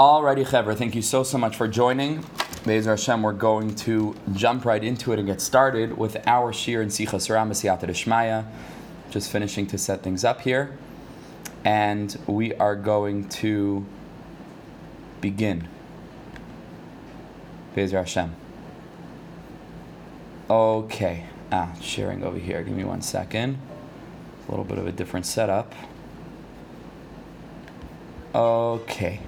Alrighty, Chevra, thank you so, so much for joining. Be'ezer Hashem, we're going to jump right into it and get started with our Shir and Sichas Ran Siyata. Just finishing to set things up here. And we are going to begin. Be'ezer Hashem. Okay. Ah, sharing over here. Give me one second. A little bit of a different setup. Okay.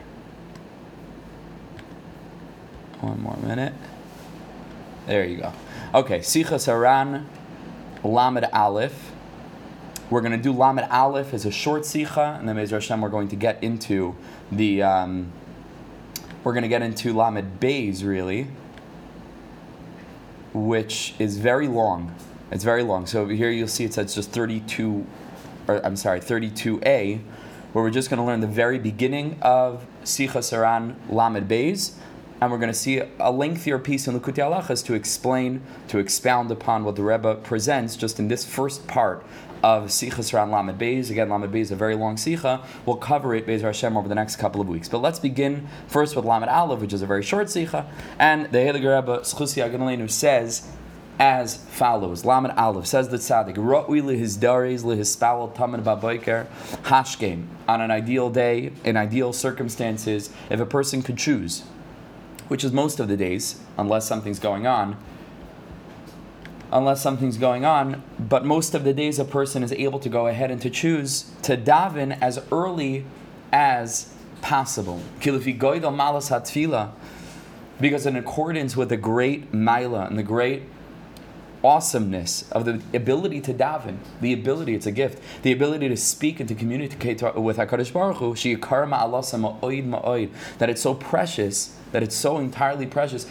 One more minute. There you go. Okay, Sichas Haran, Lamed Aleph. We're going to do Lamed Aleph as a short Sicha, and then Bezer Hashem, we're going to get into the. Um, we're going to get into Lamed Beis, really, which is very long. It's very long. So over here you'll see it says just 32, or I'm sorry, 32a, where we're just going to learn the very beginning of Sichas Haran Lamed Beis and we're going to see a lengthier piece in Likutei Halachas to explain, to expound upon what the Rebbe presents just in this first part of Sichas Ran Lamed Beis. Again, Lamed Beis is a very long Sicha. We'll cover it, Beis Hashem, over the next couple of weeks. But let's begin first with Lamed Aleph, which is a very short Sicha. And the Heilige Rebbe, Schusi Aganolenu, says as follows. Lamed Aleph says the tzaddik, Ra'ui lehis dares lehis spalal tamid baboiker hashkem. On an ideal day, in ideal circumstances, if a person could choose which is most of the days, unless something's going on. Unless something's going on, but most of the days a person is able to go ahead and to choose to daven as early as possible. Because in accordance with the great maila and the great awesomeness of the ability to daven, the ability, it's a gift, the ability to speak and to communicate with HaKadosh Baruch Hu, that it's so precious that it's so entirely precious.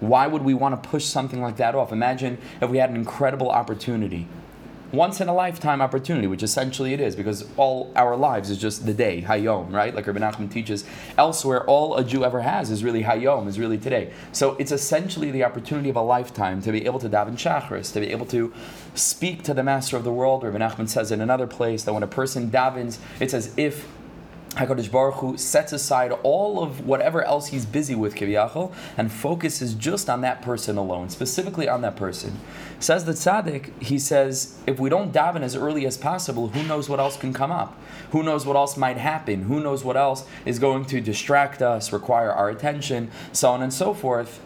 Why would we want to push something like that off? Imagine if we had an incredible opportunity, once in a lifetime opportunity, which essentially it is, because all our lives is just the day, Hayom, right? Like Rabbi Nachman teaches elsewhere, all a Jew ever has is really Hayom, is really today. So it's essentially the opportunity of a lifetime to be able to daven Shachris, to be able to speak to the Master of the world. Rabbi Nachman says in another place that when a person davens, it's as if HaKadosh Baruch Hu sets aside all of whatever else he's busy with, Kiviyachol, and focuses just on that person alone, specifically on that person. Says the tzaddik, he says, if we don't daven as early as possible, who knows what else can come up? Who knows what else might happen? Who knows what else is going to distract us, require our attention, so on and so forth.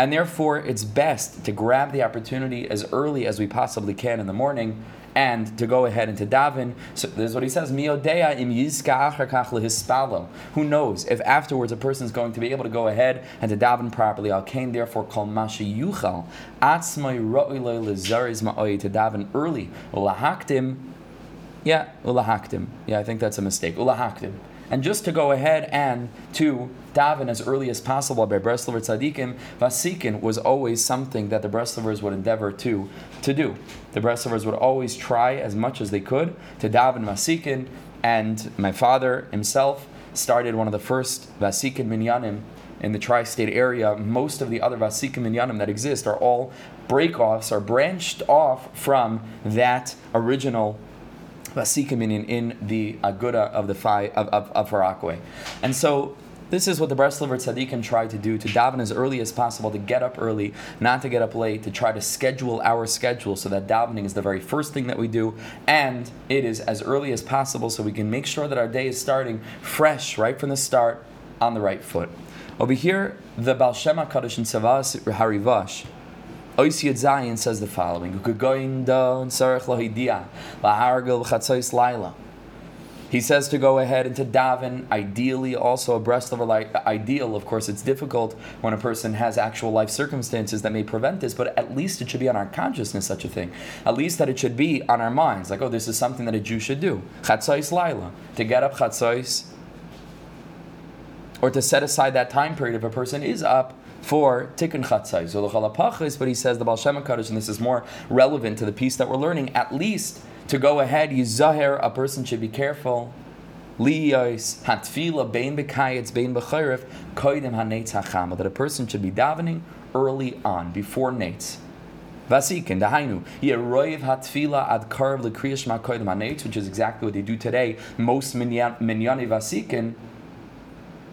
And therefore, it's best to grab the opportunity as early as we possibly can in the morning and to go ahead and to daven. So this is what he says: Miodea im yizka Who knows if afterwards a person is going to be able to go ahead and to daven properly? Al kain therefore kol mashi yuchal atzmai ro'ilei lezariz ma'oi to daven early. Ulahaktim. Yeah, ulahaktim. Yeah, I think that's a mistake. Ulahaktim and just to go ahead and to daven as early as possible by Breslover Tzadikim, Vasikin was always something that the Breslovers would endeavor to, to do. The Breslovers would always try as much as they could to daven Vasikin, and my father himself started one of the first Vasikin Minyanim in the tri-state area. Most of the other Vasikim Minyanim that exist are all break-offs, are branched off from that original Vasikim in, in the Aguda of the Phi of, of, of Harakwe. And so this is what the Breslover Tzaddikim try to do, to daven as early as possible, to get up early, not to get up late, to try to schedule our schedule so that davening is the very first thing that we do, and it is as early as possible so we can make sure that our day is starting fresh, right from the start, on the right foot. Over here, the Baal Shem HaKadosh in Tzava'as HaRivash, Oisiyad Zayin says the following: He says to go ahead and to daven, ideally also abreast of a. Ideal, of course, it's difficult when a person has actual life circumstances that may prevent this, but at least it should be on our consciousness, such a thing. At least that it should be on our minds, like, oh, this is something that a Jew should do. Chatzais Laila, to get up chatzais, or to set aside that time period if a person is up for Tikkun Chatzai. So but he says the Baal Shem and this is more relevant to the piece that we're learning, at least to go ahead, Yizahir, a person should be careful. Liyos, Hatfila, Bein Bekayetz, Bein Bechayrev, Koidim Hanetz Hachama, that a person should be davening early on, before Nates. Vasikin, dahainu, yeroiv hatfila ad karv lekriyash makoyim hanetz, which is exactly what they do today. Most minyan, minyani vasikin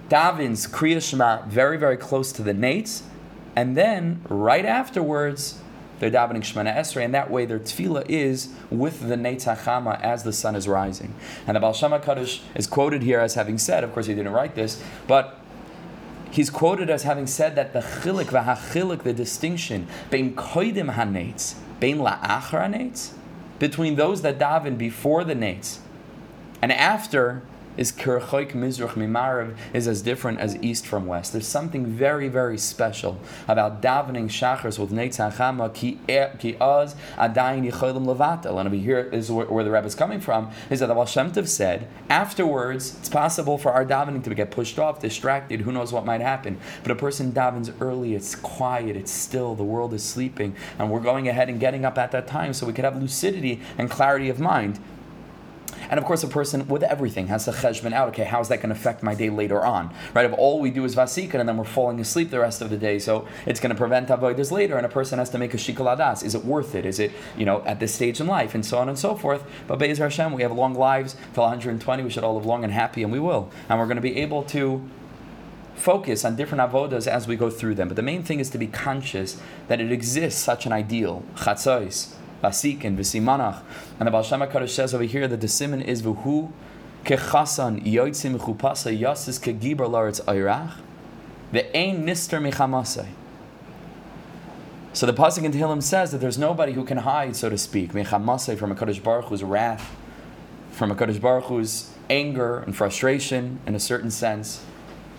davins Shema very very close to the nates, and then right afterwards they're davening Shemana Esrei, and that way their tefillah is with the Neitz HaChama as the sun is rising. And the Baal Shem HaKadosh is quoted here as having said, of course he didn't write this, but he's quoted as having said that the chilik v'hachilik, the distinction, bein koidim hanetz, bein la'achar hanetz, between those that daven before the nates and after is Kirchoik Mizrach Mimarav is as different as east from west. There's something very, very special about davening Shachars with Neitz HaChama ki az adayin yicholim levatel. And over here is where, where the Rebbe is coming from, is that the Baal Shem Tov said, afterwards, it's possible for our davening to get pushed off, distracted, who knows what might happen. But a person davens early, it's quiet, it's still, the world is sleeping, and we're going ahead and getting up at that time so we could have lucidity and clarity of mind. And of course, a person with everything has a cheshbon out. Okay, how's that going to affect my day later on? Right? If all we do is vasikan and then we're falling asleep the rest of the day, so it's going to prevent avoiders later, and a person has to make a shikaladas. Is it worth it? Is it you know at this stage in life, and so on and so forth? But Be'ez Hashem, we have long lives till 120. We should all live long and happy, and we will. And we're going to be able to focus on different avodas as we go through them. But the main thing is to be conscious that it exists such an ideal, chatzos, Basikin, V'simanach. And the Baal Shem says over here that the simon is V'hu kechasan yoitzim chupasa yasis kegibar laretz oirach ve'ein nister mechamasai. So the pasuk in Tehillim says that there's nobody who can hide, so to speak, from a Kadosh Baruch Hu's wrath, from a Kadosh Baruch Hu's anger and frustration in a certain sense.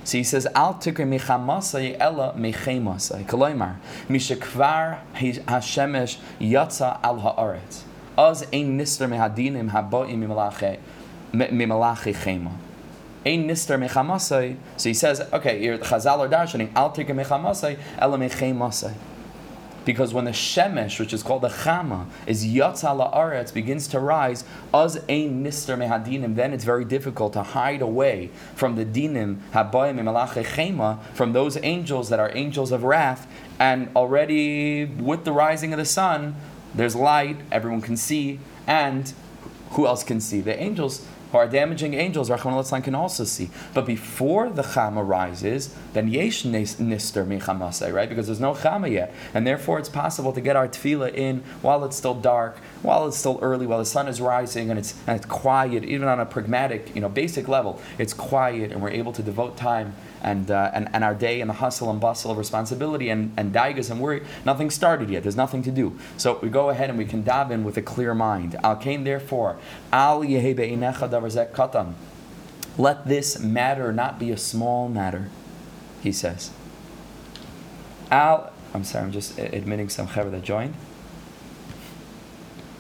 So he says, Al tikri mechamasai ella mechemasai. Koloimar, mishekvar hashemesh yatsa al haaretz. Az ein nister mehadinim haboim mimalache chema. Ein nister mechamasai. So he says, okay, Chazal are darshaning, Al tikri mechamasai ella mechemasai because when the shemesh, which is called the chama, is yatzala aretz, begins to rise, az ein nister mehadinim, then it's very difficult to hide away from the dinim habayim chema, from those angels that are angels of wrath, and already with the rising of the sun, there's light, everyone can see, and who else can see? The angels are damaging angels, Rachman can also see. But before the Chama rises, then Yesh Nister Mechamasai, right? Because there's no Chama yet. And therefore it's possible to get our tefillah in while it's still dark, while it's still early, while the sun is rising and it's, and it's quiet, even on a pragmatic, you know, basic level. It's quiet and we're able to devote time and, uh, and, and our day and the hustle and bustle of responsibility and, and daigas and worry, nothing started yet. There's nothing to do. So we go ahead and we can dive in with a clear mind. Al kain therefore, al katan. Let this matter not be a small matter, he says. Al, I'm sorry, I'm just admitting some chaver that joined.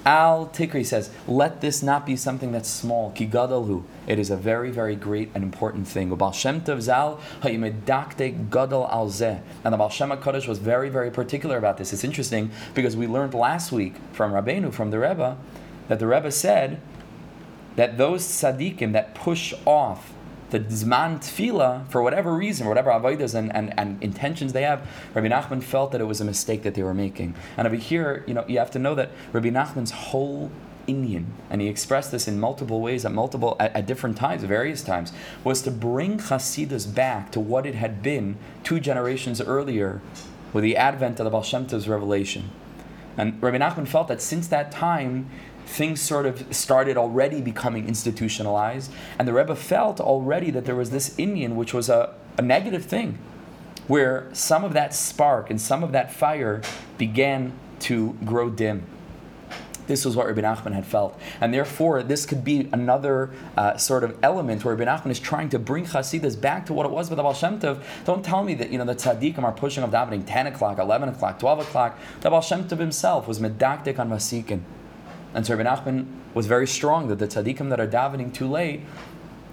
Al Tikri says, let this not be something that's small. Ki. It is a very, very great and important thing. And the Baal Shem HaKadosh was very, very particular about this. It's interesting because we learned last week from Rabbeinu, from the Rebbe, that the Rebbe said that those tzaddikim that push off the Zman Tfila, for whatever reason, whatever avodas and, and, and intentions they have, Rabbi Nachman felt that it was a mistake that they were making. And over here, you know, you have to know that Rabbi Nachman's whole inyan, and he expressed this in multiple ways at multiple at, at, different times, various times, was to bring Hasidus back to what it had been two generations earlier with the advent of the Baal Shem Tov's revelation. And Rabbi Nachman felt that since that time, things sort of started already becoming institutionalized, and the Rebbe felt already that there was this inyan, which was a, a negative thing, where some of that spark and some of that fire began to grow dim. This was what Rabbi Nachman had felt. And therefore, this could be another uh, sort of element where Rabbi Nachman is trying to bring Hasidus back to what it was with the Baal Shem Tov. Don't tell me that, you know, the tzaddikim are pushing of davening 10 o'clock, 11 o'clock, 12 o'clock. The Baal Shem Tov himself was medaktik on Masikin. And so Rabbi Nachman was very strong that the tzaddikim that are davening too late,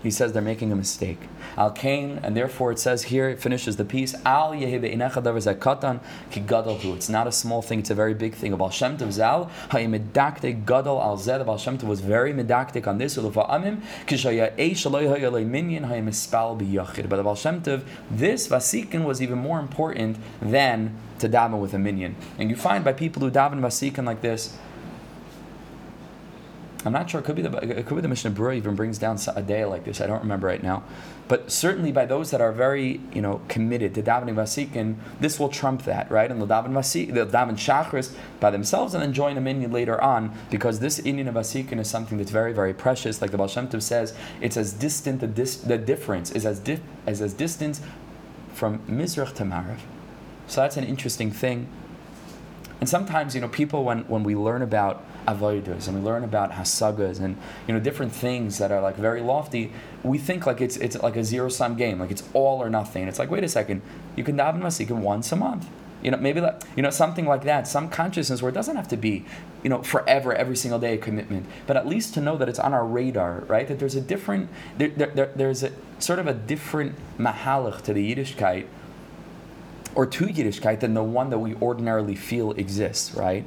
he says they're making a mistake. Al Kain, and therefore it says here, it finishes the piece, Al ki It's not a small thing, it's a very big thing. Baal Shem Tov Zal, ha'imedakte gadol al zed. Baal Shem Tov was very medaktik on this, ulufa amim, kishaya aloy ha'yalay minyan ha'imispal biyachid. But Baal Shem Tov, this vasikin was even more important than to daven with a minion. And you find by people who daven vasikin like this, I'm not sure. It could be the it could be the Mishnah Berurah even brings down a day like this. I don't remember right now, but certainly by those that are very you know committed to davening vasikin, this will trump that right. And they'll daven vasik, they'll daven shachris by themselves, and then join a minyan later on because this inyan of vasikin is something that's very very precious. Like the Baal Shem Tov says, it's as distant the dis, the difference is as di, as as distant from Mizrach to Marav. So that's an interesting thing. And sometimes you know people when when we learn about avodas and we learn about hasagas and you know different things that are like very lofty, we think like it's it's like a zero sum game, like it's all or nothing. It's like wait a second, you can daven masikim once a month. You know, maybe that, you know something like that, some consciousness where it doesn't have to be, you know, forever, every single day a commitment, but at least to know that it's on our radar, right? That there's a different, there, there, there's a sort of a different mahalach to the Yiddishkeit, or to Yiddishkeit than the one that we ordinarily feel exists, right?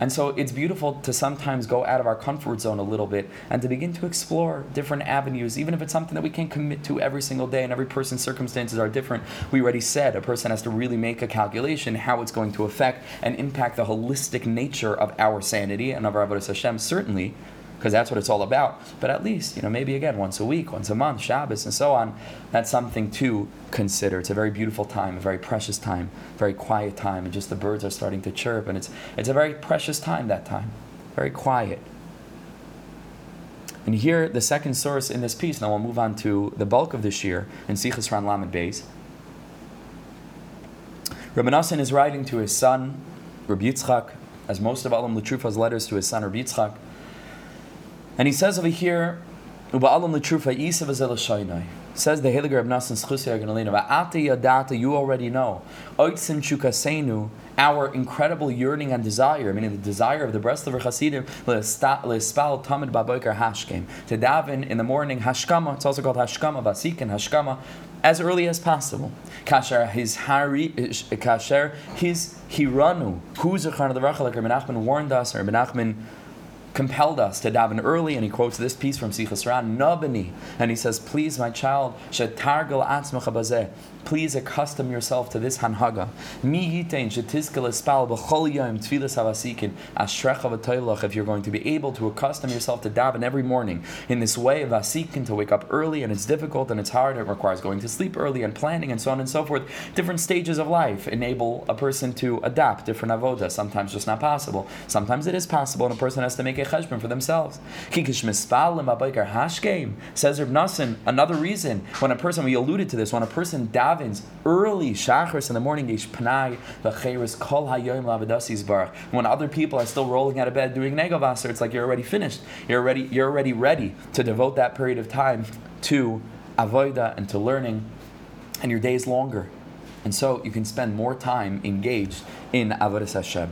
And so it's beautiful to sometimes go out of our comfort zone a little bit and to begin to explore different avenues, even if it's something that we can't commit to every single day and every person's circumstances are different. We already said a person has to really make a calculation how it's going to affect and impact the holistic nature of our sanity and of our Avodah Hashem, certainly because that's what it's all about. But at least, you know, maybe again, once a week, once a month, Shabbos, and so on, that's something to consider. It's a very beautiful time, a very precious time, very quiet time, and just the birds are starting to chirp, and it's, it's a very precious time that time, very quiet. And here, the second source in this piece, now we'll move on to the bulk of this year in Sichas Ran Lamed Beis. Rabbi Nosson is writing to his son, Rabbi Yitzchak, as most of Alim LiTerufah's letters to his son, Rabbi Yitzchak, and he says over here. Says the Heliger of Nosson Schusi Aganalina, Va'ate yadata, you already know. Our incredible yearning and desire, meaning the desire of the Breslov Chasidim, le'espal tamid baboiker hashkem, to daven in the morning hashkama, it's also called hashkama, vasikin hashkama, as early as possible. Kasher his hari, kasher his hiranu, who's a of the Rachel, like Rabbi Nachman warned us, or Rabbi Nachman compelled us to daven early, and he quotes this piece from Sichas Ran, Nabani, and he says, Please, my child, shetargal atzmacha bazeh, please accustom yourself to this hanhaga. If you're going to be able to accustom yourself to daven every morning in this way of asikin, to wake up early, and it's difficult and it's hard, it requires going to sleep early and planning and so on and so forth. Different stages of life enable a person to adapt different avodas. Sometimes just not possible. Sometimes it is possible, and a person has to make a cheshbon for themselves. Says Reb Nosson, another reason when a person, we alluded to this, when a person davens early shachris in the morning. When other people are still rolling out of bed doing negavaser, it's like you're already finished. You're already you're already ready to devote that period of time to avoida and to learning, and your day is longer, and so you can spend more time engaged in avodas Hashem.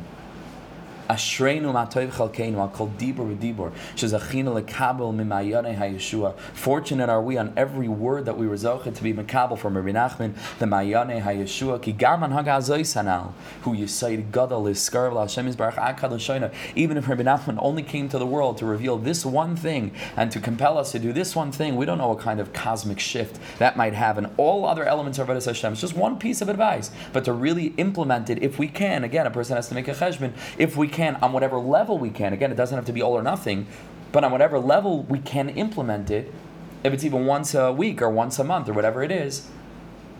Ashreinu matoiv chalkeinu al kol dibur v'dibur shezachinu lekabel mimayane hayeshua. Fortunate are we on every word that we resulted to be mekabel from Nachman, the mayane hayeshua ki gaman hagazoy sanal who yisaid gadol is skarv Hashem is barach akad Even if Rabbi Nachman only came to the world to reveal this one thing and to compel us to do this one thing, we don't know what kind of cosmic shift that might have in all other elements of Avodah Hashem. It's just one piece of advice, but to really implement it, if we can, again, a person has to make a cheshbon. If we can, on whatever level we can. Again, it doesn't have to be all or nothing, but on whatever level we can implement it, if it's even once a week or once a month or whatever it is,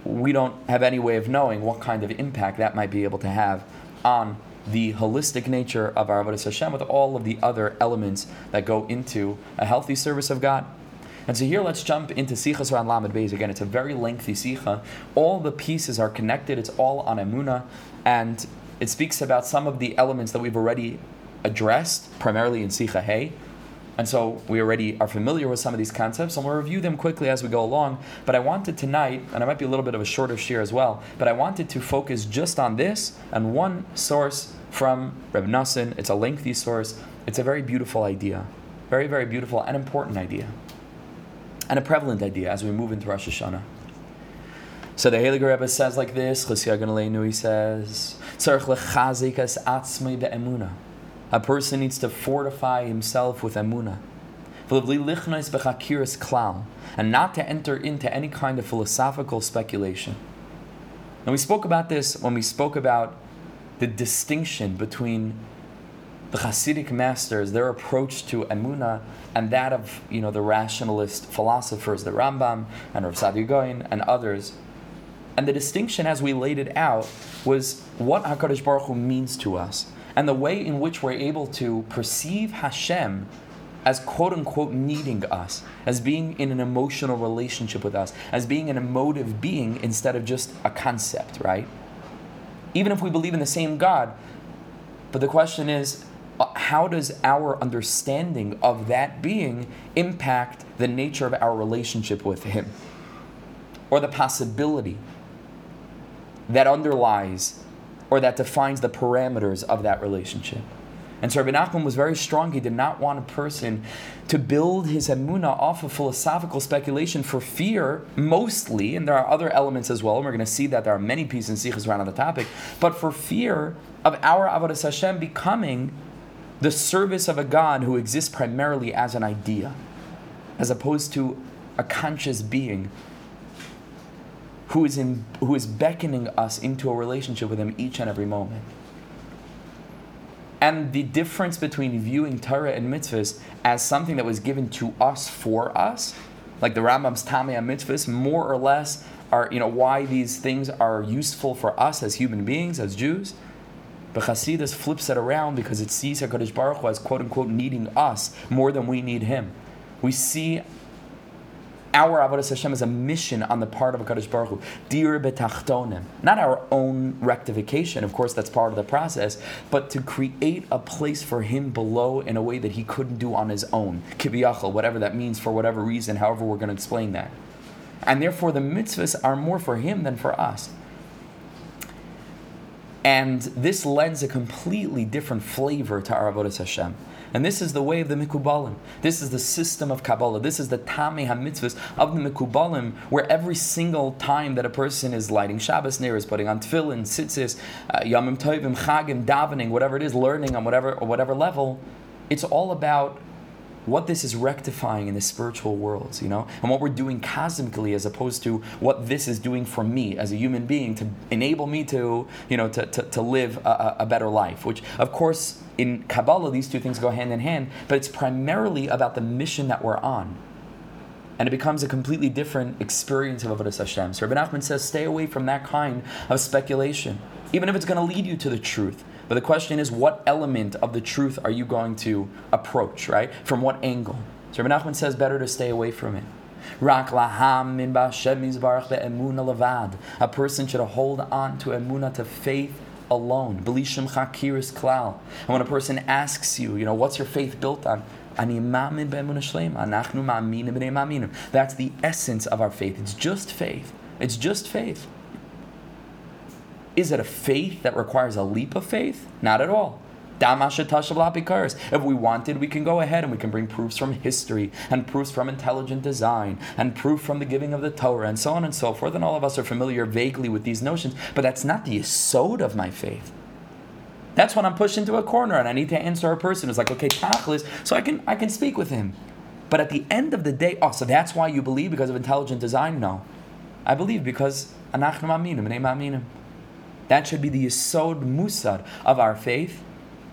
we don't have any way of knowing what kind of impact that might be able to have on the holistic nature of our Avodah Hashem with all of the other elements that go into a healthy service of God. And so here, let's jump into Sichas Ran Lamed Beis. Again, it's a very lengthy Sicha. All the pieces are connected. It's all on Emuna, and it speaks about some of the elements that we've already addressed, primarily in Sicha Hey. And so we already are familiar with some of these concepts, and we'll review them quickly as we go along. But I wanted tonight, and it might be a little bit of a shorter share as well, but I wanted to focus just on this and one source from Reb Nosson. It's a lengthy source. It's a very beautiful idea, very, very beautiful and important idea. and a prevalent idea as we move into Rosh Hashanah. So the Heilige Rebbe says like this, he says, A person needs to fortify himself with emuna. And not to enter into any kind of philosophical speculation. And we spoke about this when we spoke about the distinction between the Hasidic masters, their approach to emuna, and that of you know the rationalist philosophers, the Rambam and Rav Gaon and others. And the distinction, as we laid it out, was what Hakadosh Baruch Hu means to us, and the way in which we're able to perceive Hashem as quote unquote needing us, as being in an emotional relationship with us, as being an emotive being instead of just a concept, right? Even if we believe in the same God, but the question is, uh, how does our understanding of that being impact the nature of our relationship with Him? Or the possibility that underlies or that defines the parameters of that relationship. And so Rabbi Nachman was very strong. He did not want a person to build his emuna off of philosophical speculation for fear, mostly, and there are other elements as well, and we're going to see that there are many pieces in Sichas Haran the topic, but for fear of our Avodah Hashem becoming the service of a God who exists primarily as an idea, as opposed to a conscious being who is, in, who is beckoning us into a relationship with Him each and every moment. And the difference between viewing Torah and mitzvahs as something that was given to us for us, like the Rambam's Tamei mitzvahs, more or less are you know why these things are useful for us as human beings, as Jews. But Hasidus flips it around because it sees Hakadosh Baruch Hu as quote unquote needing us more than we need Him. We see our Avodah Hashem is a mission on the part of HaKadosh Baruch Hu. Dir betachtonim. Not our own rectification, of course, that's part of the process, but to create a place for Him below in a way that He couldn't do on His own. Kibiyachal, whatever that means for whatever reason, however we're going to explain that. And therefore, the mitzvahs are more for Him than for us. And this lends a completely different flavor to our Avodah Hashem. And this is the way of the Mikubalim. This is the system of Kabbalah. This is the Tamei HaMitzvahs of the Mikubalim, where every single time that a person is lighting Shabbos neiros, putting on tefillin, tzitzis, uh, Yamim Tovim, Chagim, davening, whatever it is, learning on whatever, whatever level, it's all about what this is rectifying in the spiritual worlds, you know, and what we're doing cosmically as opposed to what this is doing for me as a human being to enable me to, you know, to, to, to live a, a better life, which of course in Kabbalah these two things go hand in hand, but it's primarily about the mission that we're on. And it becomes a completely different experience of Avodah Hashem. So Rabbi Nachman says, stay away from that kind of speculation, even if it's going to lead you to the truth. But the question is, what element of the truth are you going to approach, right? From what angle? So Rabbi Nachman says, better to stay away from it. A person should hold on to emuna, to faith alone. Belishim chakiris klal. And when a person asks you, you know, what's your faith built on? That's the essence of our faith. It's just faith. It's just faith. Is it a faith that requires a leap of faith? Not at all. If we wanted, we can go ahead and we can bring proofs from history and proofs from intelligent design and proof from the giving of the Torah and so on and so forth. And all of us are familiar vaguely with these notions, but that's not the yesod of my faith. That's when I'm pushed into a corner and I need to answer a person who's like, okay, tachlis, so I can I can speak with him. But at the end of the day, oh, so that's why you believe because of intelligent design? No. I believe because anachnu aminim, that should be the yisod musad of our faith.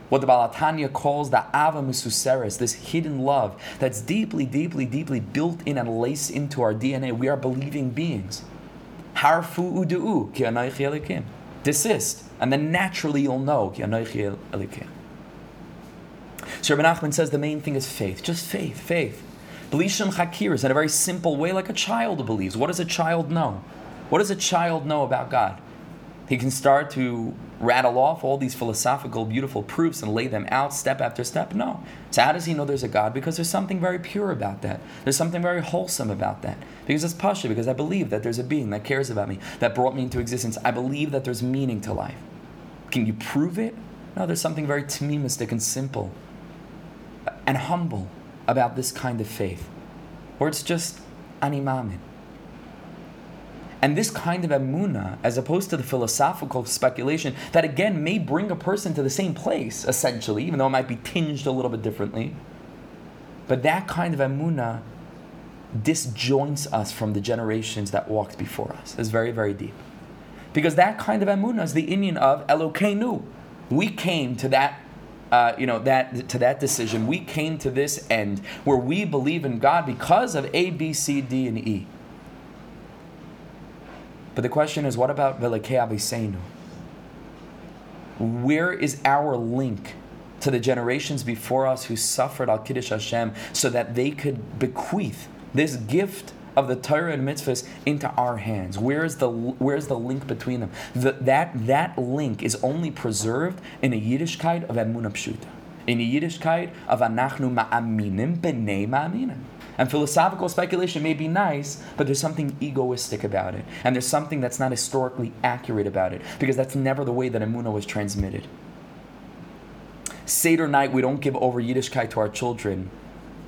What the Baal HaTanya calls the Ava Mususeres, this hidden love that's deeply, deeply, deeply built in and laced into our DNA. We are believing beings. Harfu udu'u ki elikim. Desist, and then naturally you'll know ki elikim. So Rabbi Nachman says the main thing is faith, just faith, faith. Belishim chakiris in a very simple way, like a child believes. What does a child know? What does a child know about God? He can start to rattle off all these philosophical, beautiful proofs and lay them out step after step. No. So, how does he know there's a God? Because there's something very pure about that. There's something very wholesome about that. Because it's Pasha, because I believe that there's a being that cares about me, that brought me into existence. I believe that there's meaning to life. Can you prove it? No, there's something very tamimistic and simple and humble about this kind of faith. Where it's just Ani Mamin. And this kind of emuna, as opposed to the philosophical speculation that again may bring a person to the same place, essentially, even though it might be tinged a little bit differently, but that kind of emuna disjoints us from the generations that walked before us. It's very, very deep. Because that kind of emuna is the inyan of Elokeinu. We came to that uh, you know that to that decision. We came to this end where we believe in God because of A, B, C, D, and E. But the question is, what about Velekei? Where is our link to the generations before us who suffered al Kiddush Hashem so that they could bequeath this gift of the Torah and mitzvahs into our hands? Where is the where is the link between them? The, that that link is only preserved in a Yiddishkeit of Emunah Pshuta, in a Yiddishkeit of Anachnu Ma'aminim B'nei Ma'aminim. And philosophical speculation may be nice, but there's something egoistic about it. And there's something that's not historically accurate about it, because that's never the way that Emunah was transmitted. Seder night, we don't give over Yiddishkeit to our children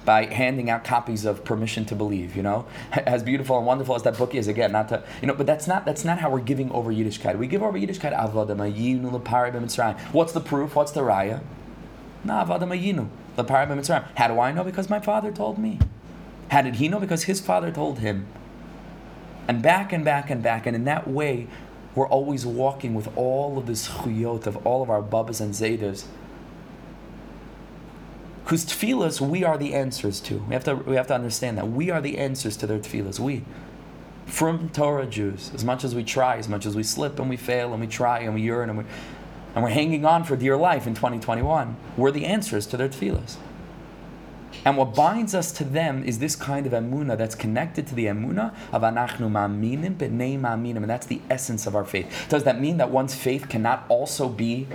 by handing out copies of permission to believe you know? As beautiful and wonderful as that book is again not to you know but that's not that's not how we're giving over yiddishkeit. We give over yiddishkeit Avodah Mei Yinu LaParibemitzrayim. what's the proof? What's the raya? How do i know? Because my father told me how did he know? Because his father told him. And back and back and back. And in that way, we're always walking with all of this chuyot of all of our babas and zaydas. Whose tefillas we are the answers to. We have to, we have to understand that. We are the answers to their tefillas. We. From Torah Jews, as much as we try, as much as we slip and we fail and we try and we yearn and, we, and we're hanging on for dear life in 2021, we're the answers to their tefillas. And what binds us to them is this kind of emuna that's connected to the emuna of anachnu ma'aminim b'nei ma'aminim, and that's the essence of our faith. Does that mean that one's faith cannot also be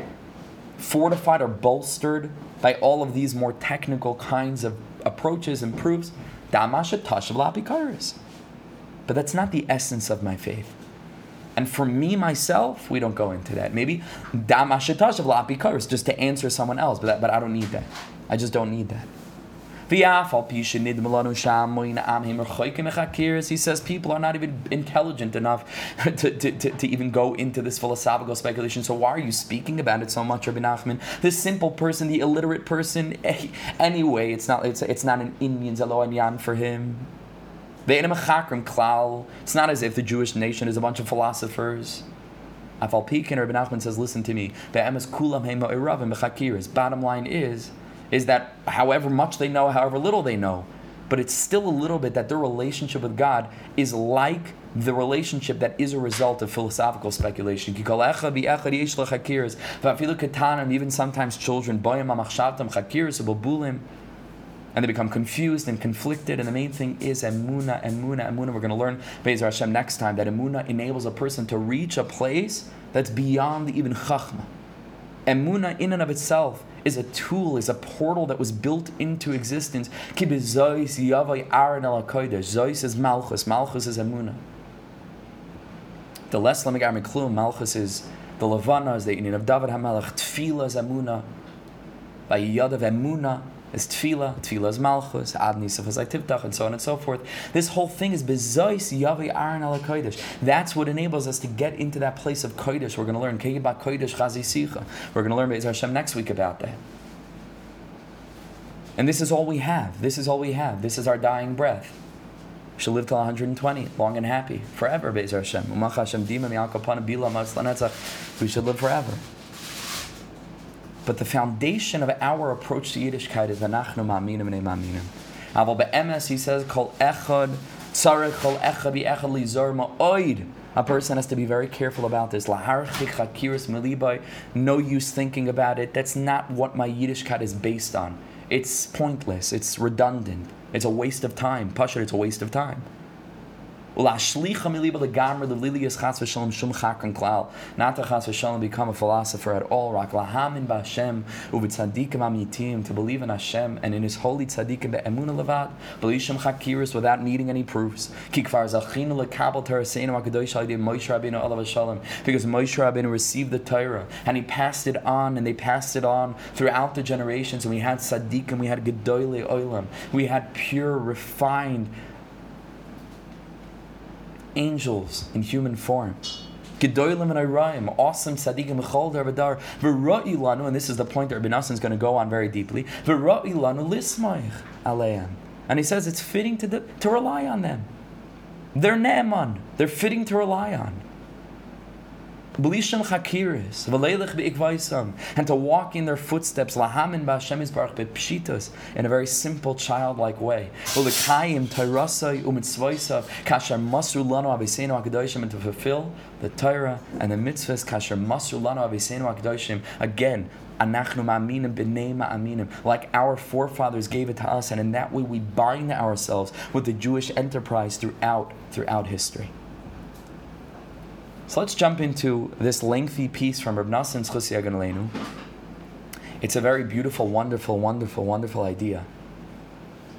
fortified or bolstered by all of these more technical kinds of approaches and proofs? But that's not the essence of my faith. And for me, myself, we don't go into that. Maybe just to answer someone else, but, that, but I don't need that. I just don't need that. He says people are not even intelligent enough to, to, to, to, even go into this philosophical speculation. So why are you speaking about it so much, Rabbi Nachman? This simple person, the illiterate person, eh, anyway, it's not, it's, it's not an Indian Zaloanyan for him. It's not as if the Jewish nation is a bunch of philosophers. Afal Pekin, Rabbi Nachman says, listen to me. The bottom line is, is that however much they know, however little they know, but it's still a little bit that their relationship with God is like the relationship that is a result of philosophical speculation. Even sometimes children, and they become confused and conflicted. And the main thing is emuna, emuna, emuna. We're going to learn Bezer Hashem next time that emuna enables a person to reach a place that's beyond even chachma. Emuna, in and of itself, is a tool, is a portal that was built into existence. Zois is Malchus. Malchus is Emuna. The less Lamigar Miklum, Malchus is the Levana, is the inyan of David HaMelech. Tfila is Emuna. By Yad of Emuna is. Tfila is Malchus. Adni Sifas Tiftach, and so on and so forth. This whole thing is Bezois Yavi Aaron Ala Kodesh. That's what enables us to get into that place of Kodesh. We're going to learn Kegibat Kodesh Chazi Sicha. We're going to learn Be'ez Hashem next week about that. And this is all we have. This is all we have. This is our dying breath. We shall live till 120, long and happy, forever, Be'ez Hashem. We should live forever. But the foundation of our approach to Yiddishkeit is Anachnu Ma'aminim B'nei Ma'aminim. Aval be'emes, he says, Kol echad, tzarech kol echad bi'echad lizor ma'oid. A person has to be very careful about this. No use thinking about it. That's not what my Yiddishkeit is based on. It's pointless. It's redundant. It's a waste of time. Pasha, it's a waste of time. Not to chas v'shalom become a philosopher at all. To believe in Hashem and in His holy b'lishim chakiris without needing any proofs. Because Moshe Rabbeinu received the Torah and he passed it on and they passed it on throughout the generations and we had tzadikim, we had gedolei olam, we had pure, refined angels in human form. Gedolim and Arayim, awesome tzaddikim chol darvadar, v'ra'i lanu, and this is the point that Rabbi Nosson is going to go on very deeply, v'ra'i lanu lismaich aleim. And he says it's fitting to, the, to rely on them. They're ne'eman. They're fitting to rely on. B'lisham chakiris, v'leilech be'ikvaisam, and to walk in their footsteps, lahamin ba'Hashem yisbarach be'pshitos, in a very simple, childlike way. V'lekayim tayrasai umitzvaisav, kasher masru lanu aviseinu hakadoshim, and to fulfill the Torah and the mitzvahs, kasher masru lanu aviseinu hakadoshim, again, like our forefathers gave it to us, and in that way we bind ourselves with the Jewish enterprise throughout, throughout history. So let's jump into this lengthy piece from Reb Nosson Chusya Leinu. It's a very beautiful, wonderful, wonderful, wonderful idea.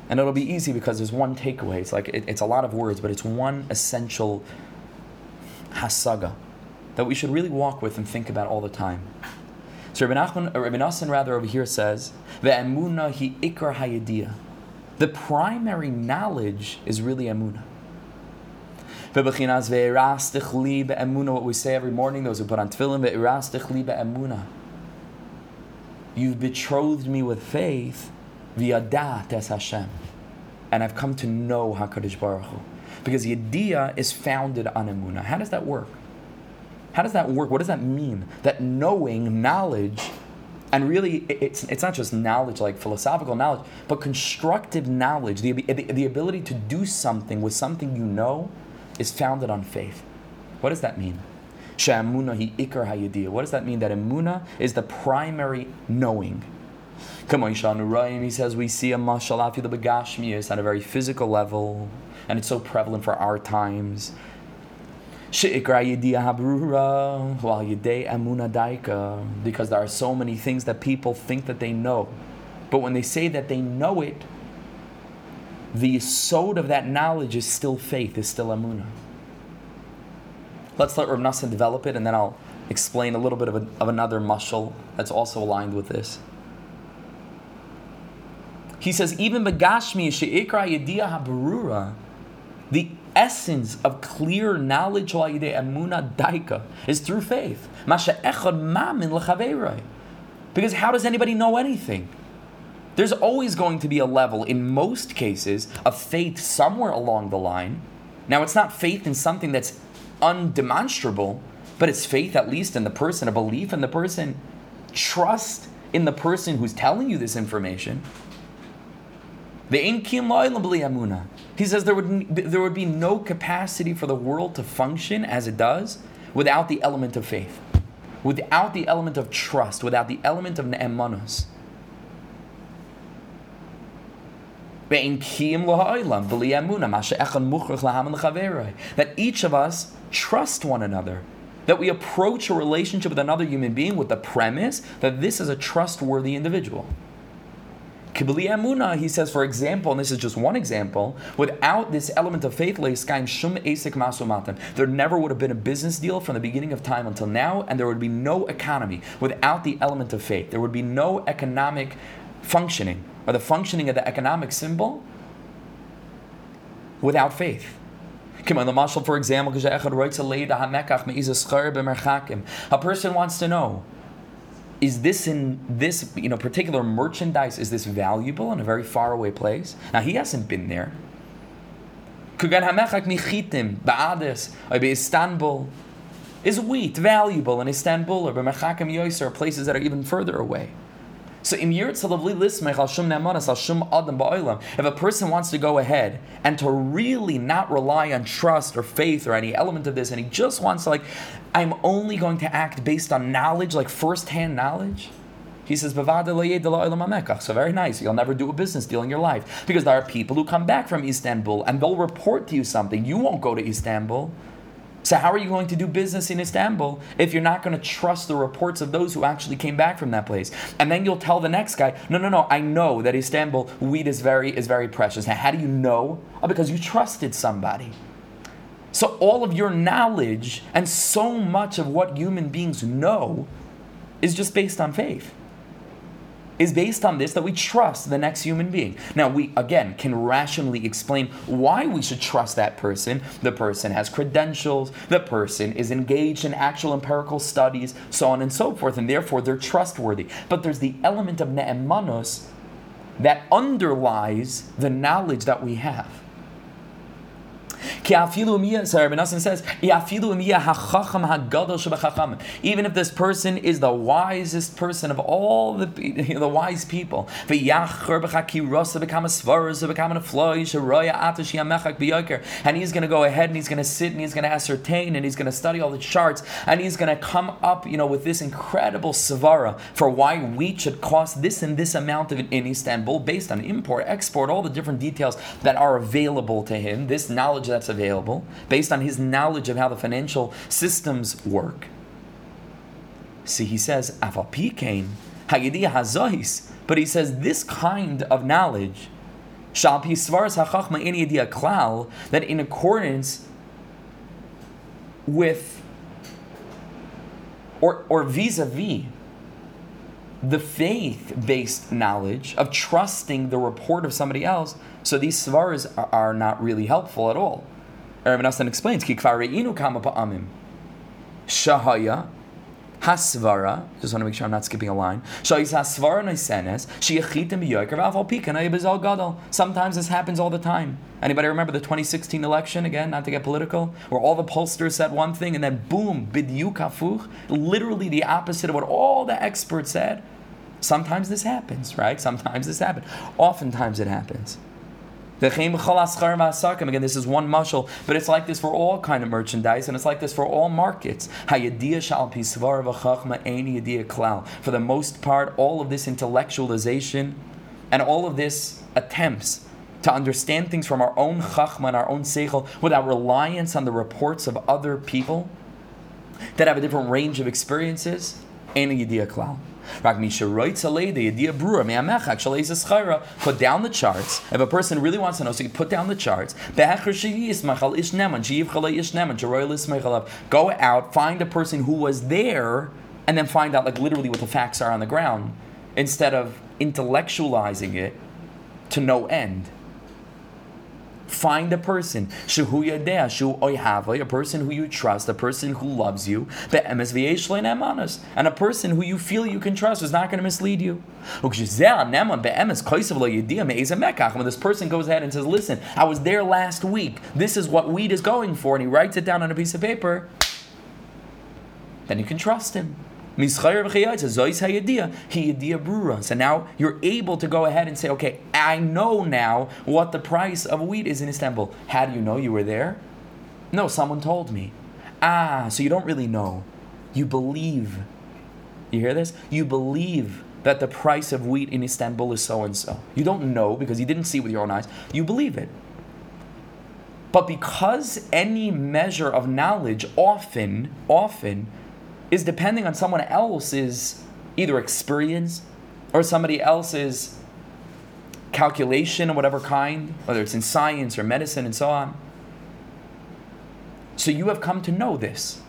And it'll be easy because there's one takeaway. It's like it, it's a lot of words, but it's one essential hasaga that we should really walk with and think about all the time. So Rabbi, Nachman, uh, Rabbi Nosson rather over here says. The primary knowledge is really emuna. What we say every morning, those who put on tefillin. You've betrothed me with faith via dat es Hashem. And I've come to know HaKadosh Baruch Hu. Because Yediyah is founded on emuna. How does that work? How does that work? What does that mean? That knowing, knowledge, and really it's, it's not just knowledge like philosophical knowledge but constructive knowledge the, the, the ability to do something with something you know is founded on faith. What does that mean? She'amuna hi ikar hayidiyah. What does that mean? That emuna is the primary knowing. Come on, He says we see a mashal afi the begashmius on a very physical level, and it's so prevalent for our times. Because there are so many things that people think that they know, but when they say that they know it, the sod of that knowledge is still faith, is still amuna. Let's let Rav Nosson develop it, and then I'll explain a little bit of, a, of another mushal that's also aligned with this. He says, even begashmi she'ikra yediyah habarura, the essence of clear knowledge amuna daika is through faith. Masha echad mamin Because how does anybody know anything? There's always going to be a level, in most cases, of faith somewhere along the line. Now, it's not faith in something that's undemonstrable, but it's faith at least in the person, a belief in the person, trust in the person who's telling you this information. He says there would, there would be no capacity for the world to function as it does without the element of faith, without the element of trust, without the element of ne'emanos. That each of us trust one another. That we approach a relationship with another human being with the premise that this is a trustworthy individual. Kibli Amuna, he says, for example, and this is just one example, without this element of faith, there never would have been a business deal from the beginning of time until now, and there would be no economy without the element of faith. There would be no economic functioning or the functioning of the economic symbol without faith. For example, a person wants to know is this in this you know particular merchandise is this valuable in a very far away place? Now he hasn't been there. Istanbul is wheat valuable in Istanbul or or places that are even further away so If a person wants to go ahead and to really not rely on trust or faith or any element of this, and he just wants to like, I'm only going to act based on knowledge, like first-hand knowledge. He says, So very nice. You'll never do a business deal in your life. Because there are people who come back from Istanbul and they'll report to you something. You won't go to Istanbul. So, how are you going to do business in Istanbul if you're not going to trust the reports of those who actually came back from that place? And then you'll tell the next guy, no, no, no, I know that Istanbul wheat is very is very precious. Now, how do you know? Oh, because you trusted somebody. So, all of your knowledge and so much of what human beings know is just based on faith. Is based on this that we trust the next human being. Now, we again can rationally explain why we should trust that person. The person has credentials, the person is engaged in actual empirical studies, so on and so forth, and therefore they're trustworthy. But there's the element of ne'emanos that underlies the knowledge that we have. Says, even if this person is the wisest person of all the, the wise people, and he's going to go ahead and he's going to sit and he's going to ascertain and he's going to study all the charts and he's going to come up, you know, with this incredible svara for why wheat should cost this and this amount of in Istanbul based on import, export, all the different details that are available to him. This knowledge that's available based on his knowledge of how the financial systems work. See, he says, Hagidiya Hazois, but he says this kind of knowledge, klal, that in accordance with or or vis-a-vis the faith-based knowledge of trusting the report of somebody else, so these svaras are not really helpful at all. Rabbi Nosson explains, Ki kama pa'amim. Shahaya, Hasvara, just want to make sure I'm not skipping a line. Sometimes this happens all the time. Anybody remember the 2016 election, again, not to get political, where all the pollsters said one thing and then boom, Bidyu Kafuch, literally the opposite of what all the experts said? Sometimes this happens, right? Sometimes this happens. Oftentimes it happens. Again, this is one mushal, but it's like this for all kind of merchandise, and it's like this for all markets. For the most part, all of this intellectualization and all of this attempts to understand things from our own chachma and our own seichel without reliance on the reports of other people that have a different range of experiences, ain't a yediyah klal. Put down the charts. If a person really wants to know, so you put down the charts. Go out, find a person who was there, and then find out, like literally, what the facts are on the ground, instead of intellectualizing it to no end. Find a person, a person who you trust, a person who loves you, and a person who you feel you can trust is not going to mislead you. When this person goes ahead and says, Listen, I was there last week, this is what weed is going for, and he writes it down on a piece of paper, then you can trust him. So now you're able to go ahead and say, okay, I know now what the price of wheat is in Istanbul. How do you know you were there? No, someone told me. Ah, so you don't really know. You believe. You hear this? You believe that the price of wheat in Istanbul is so and so. You don't know because you didn't see it with your own eyes. You believe it. But because any measure of knowledge often, often is depending on someone else's either experience or somebody else's calculation of whatever kind, whether it's in science or medicine and so on. So you have come to know this.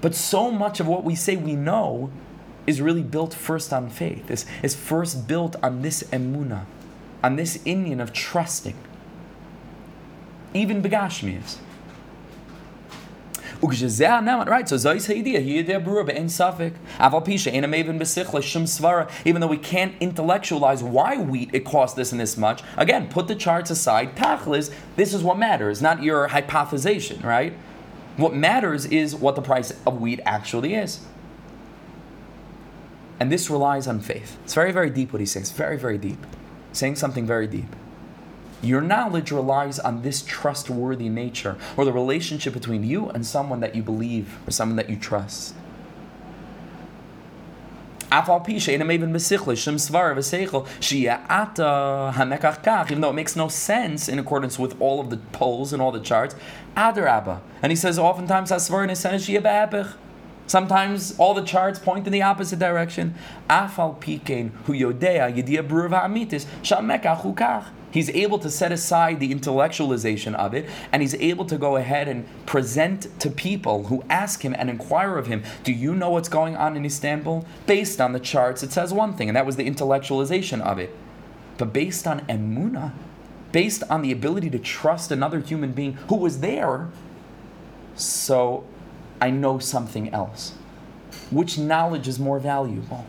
But so much of what we say we know is really built first on faith, is, is first built on this emuna, on this inyan of trusting. Even begashmias. Right, so Zayis Haidia, he idea brewer, but in Suffolk. Aval Pisha, ain't a maven besichla, svara, even though we can't intellectualize why wheat it costs this and this much. Again, put the charts aside. Tachlis, this is what matters, not your hypothesization, right? What matters is what the price of wheat actually is. And this relies on faith. It's very, very deep what he's saying. It's very, very deep. Saying something very deep. Your knowledge relies on this trustworthy nature or the relationship between you and someone that you believe or someone that you trust. Even though it makes no sense in accordance with all of the polls and all the charts. And he says oftentimes Sometimes all the charts point in the opposite direction. Afal He's able to set aside the intellectualization of it, and he's able to go ahead and present to people who ask him and inquire of him, Do you know what's going on in Istanbul? Based on the charts, it says one thing, and that was the intellectualization of it. But based on emuna, based on the ability to trust another human being who was there, so I know something else. Which knowledge is more valuable?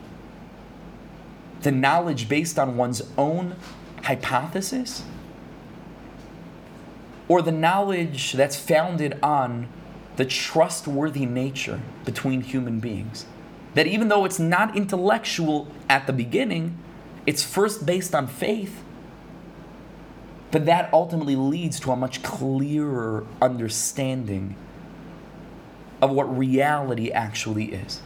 The knowledge based on one's own hypothesis? Or the knowledge that's founded on the trustworthy nature between human beings? That even though it's not intellectual at the beginning, it's first based on faith. But that ultimately leads to a much clearer understanding of what reality actually is.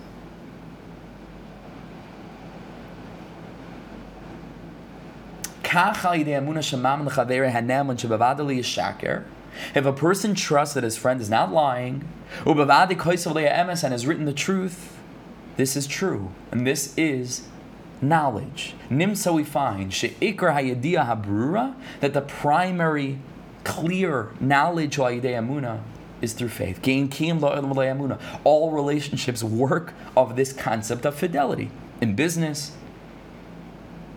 If a person trusts that his friend is not lying, and has written the truth, this is true, and this is knowledge. Nimsa we find that the primary clear knowledge is through faith. All relationships work of this concept of fidelity in business,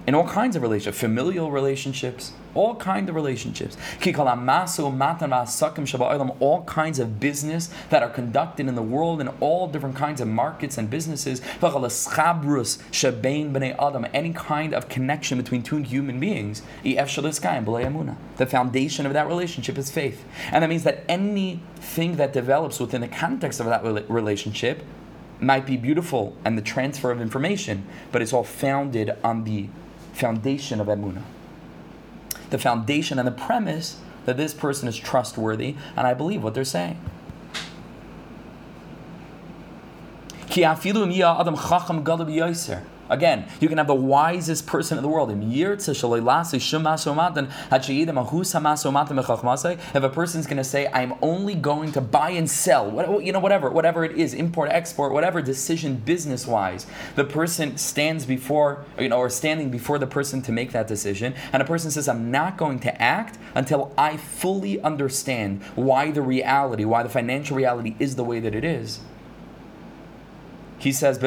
in all kinds of relationships, familial relationships, all kinds of relationships. All kinds of business that are conducted in the world in all different kinds of markets and businesses. Any kind of connection between two human beings. The foundation of that relationship is faith. And that means that anything that develops within the context of that relationship might be beautiful and the transfer of information, but it's all founded on the foundation of Emunah. The foundation and the premise that this person is trustworthy, and I believe what they're saying. Again, you can have the wisest person in the world. If a person's going to say, I'm only going to buy and sell, you know, whatever, whatever it is, import, export, whatever decision business wise, the person stands before, you know, or standing before the person to make that decision, and a person says, I'm not going to act until I fully understand why the reality, why the financial reality is the way that it is he says,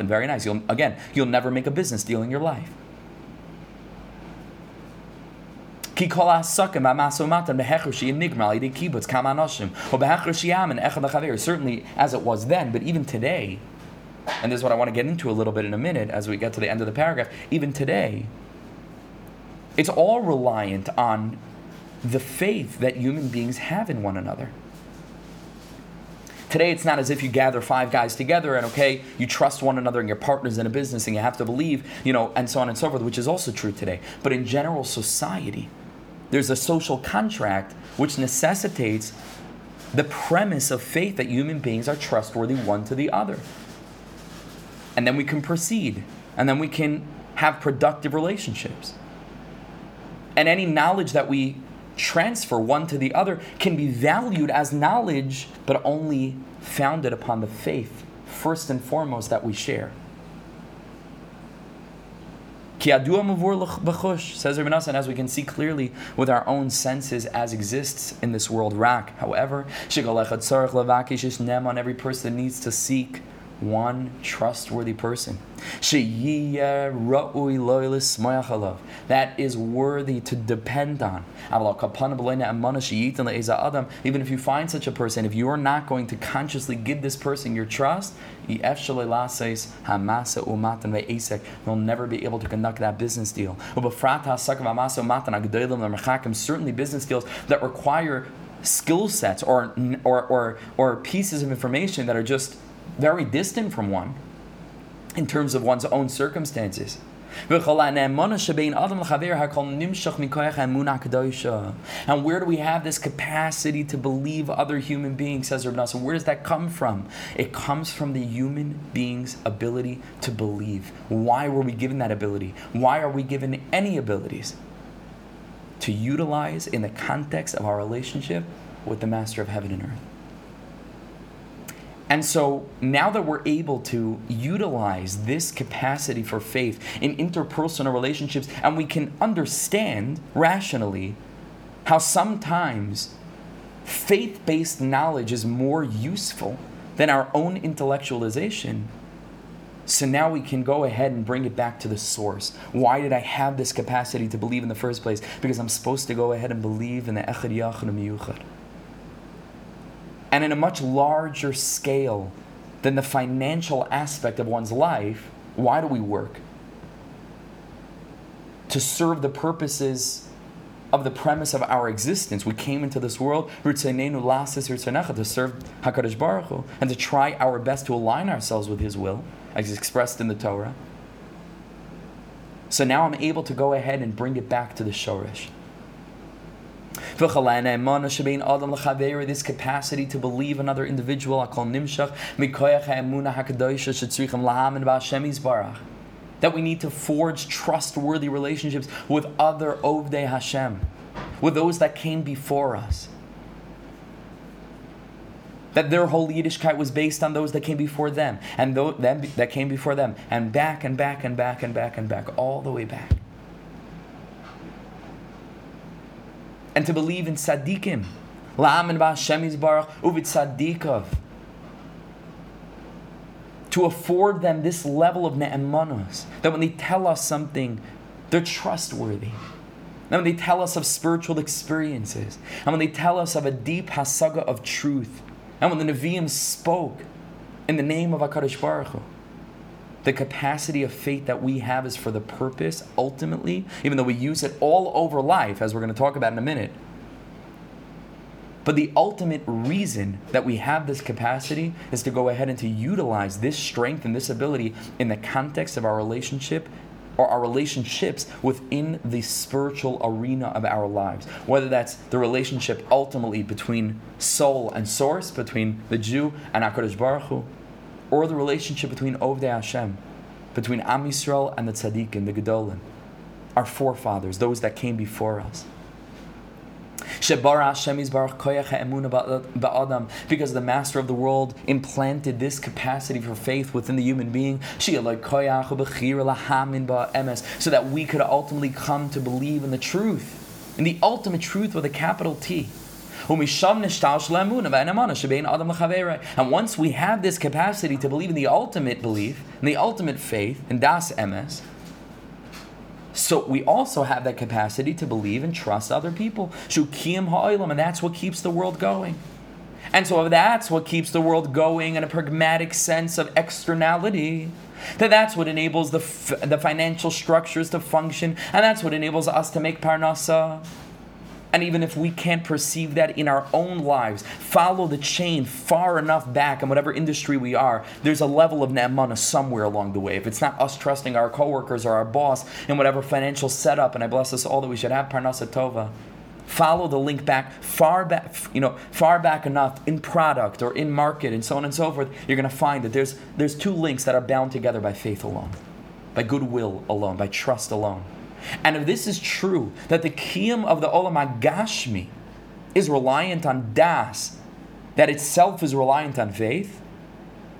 and Very nice. You'll, again, you'll never make a business deal in your life. Certainly, as it was then, but even today, and this is what I want to get into a little bit in a minute as we get to the end of the paragraph, even today, it's all reliant on the faith that human beings have in one another. Today, it's not as if you gather five guys together and, okay, you trust one another and your partners in a business and you have to believe, you know, and so on and so forth, which is also true today. But in general society, there's a social contract which necessitates the premise of faith that human beings are trustworthy one to the other. And then we can proceed, and then we can have productive relationships. And any knowledge that we transfer one to the other can be valued as knowledge, but only founded upon the faith, first and foremost, that we share. Says and as we can see clearly with our own senses as exists in this world, rak. However, every person needs to seek one trustworthy person. That is worthy to depend on. Even if you find such a person, if you are not going to consciously give this person your trust, you'll never be able to conduct that business deal. Certainly, business deals that require skill sets or, or, or, or pieces of information that are just very distant from one in terms of one's own circumstances. And where do we have this capacity to believe other human beings, says Rabbi Nosson? Where does that come from? It comes from the human being's ability to believe. Why were we given that ability? Why are we given any abilities? To utilize in the context of our relationship with the Master of Heaven and Earth. And so now that we're able to utilize this capacity for faith in interpersonal relationships, and we can understand rationally how sometimes faith based knowledge is more useful than our own intellectualization. So now we can go ahead and bring it back to the source. Why did I have this capacity to believe in the first place? Because I'm supposed to go ahead and believe in the Echad Yachad and in a much larger scale than the financial aspect of one's life, why do we work? To serve the purposes of the premise of our existence. We came into this world to serve HaKadosh Baruch Hu, and to try our best to align ourselves with His will, as expressed in the Torah. So now I'm able to go ahead and bring it back to the Shorish. This capacity to believe another individual, that we need to forge trustworthy relationships with other Ovdei Hashem, with those that came before us. That their whole Yiddishkeit was based on those that came before them, and those that came before them, and back and back and back and back and back, all the way back. And to believe in tzaddikim. La'amin ba'Hashem Baruch uvit tzaddikov. To afford them this level of ne'emanos, that when they tell us something, they're trustworthy. And when they tell us of spiritual experiences, and when they tell us of a deep hasaga of truth, and when the Nevi'im spoke in the name of HaKadosh Baruch Hu, the capacity of faith that we have is for the purpose, ultimately, even though we use it all over life, as we're going to talk about in a minute. But the ultimate reason that we have this capacity is to go ahead and to utilize this strength and this ability in the context of our relationship or our relationships within the spiritual arena of our lives. Whether that's the relationship ultimately between soul and source, between the Jew and HaKadosh Baruch Hu, or the relationship between Ovdei Hashem, between Am Yisrael and the Tzaddikim, the Gedolim, our forefathers, those that came before us. Because the master of the world implanted this capacity for faith within the human being, so that we could ultimately come to believe in the truth, in the ultimate truth with a capital T. And once we have this capacity to believe in the ultimate belief, in the ultimate faith, in Das Emes, so we also have that capacity to believe and trust other people. And that's what keeps the world going. And so that's what keeps the world going in a pragmatic sense of externality, that that's what enables the, f- the financial structures to function, and that's what enables us to make parnasa. And even if we can't perceive that in our own lives, follow the chain far enough back in whatever industry we are, there's a level of ne'emana somewhere along the way. If it's not us trusting our coworkers or our boss in whatever financial setup, and I bless us all that we should have parnasa tova, follow the link back far back, you know, far back enough in product or in market and so on and so forth, you're going to find that there's, there's two links that are bound together by faith alone, by goodwill alone, by trust alone. And if this is true, that the kiyum of the olam agashmi is reliant on das, that itself is reliant on faith,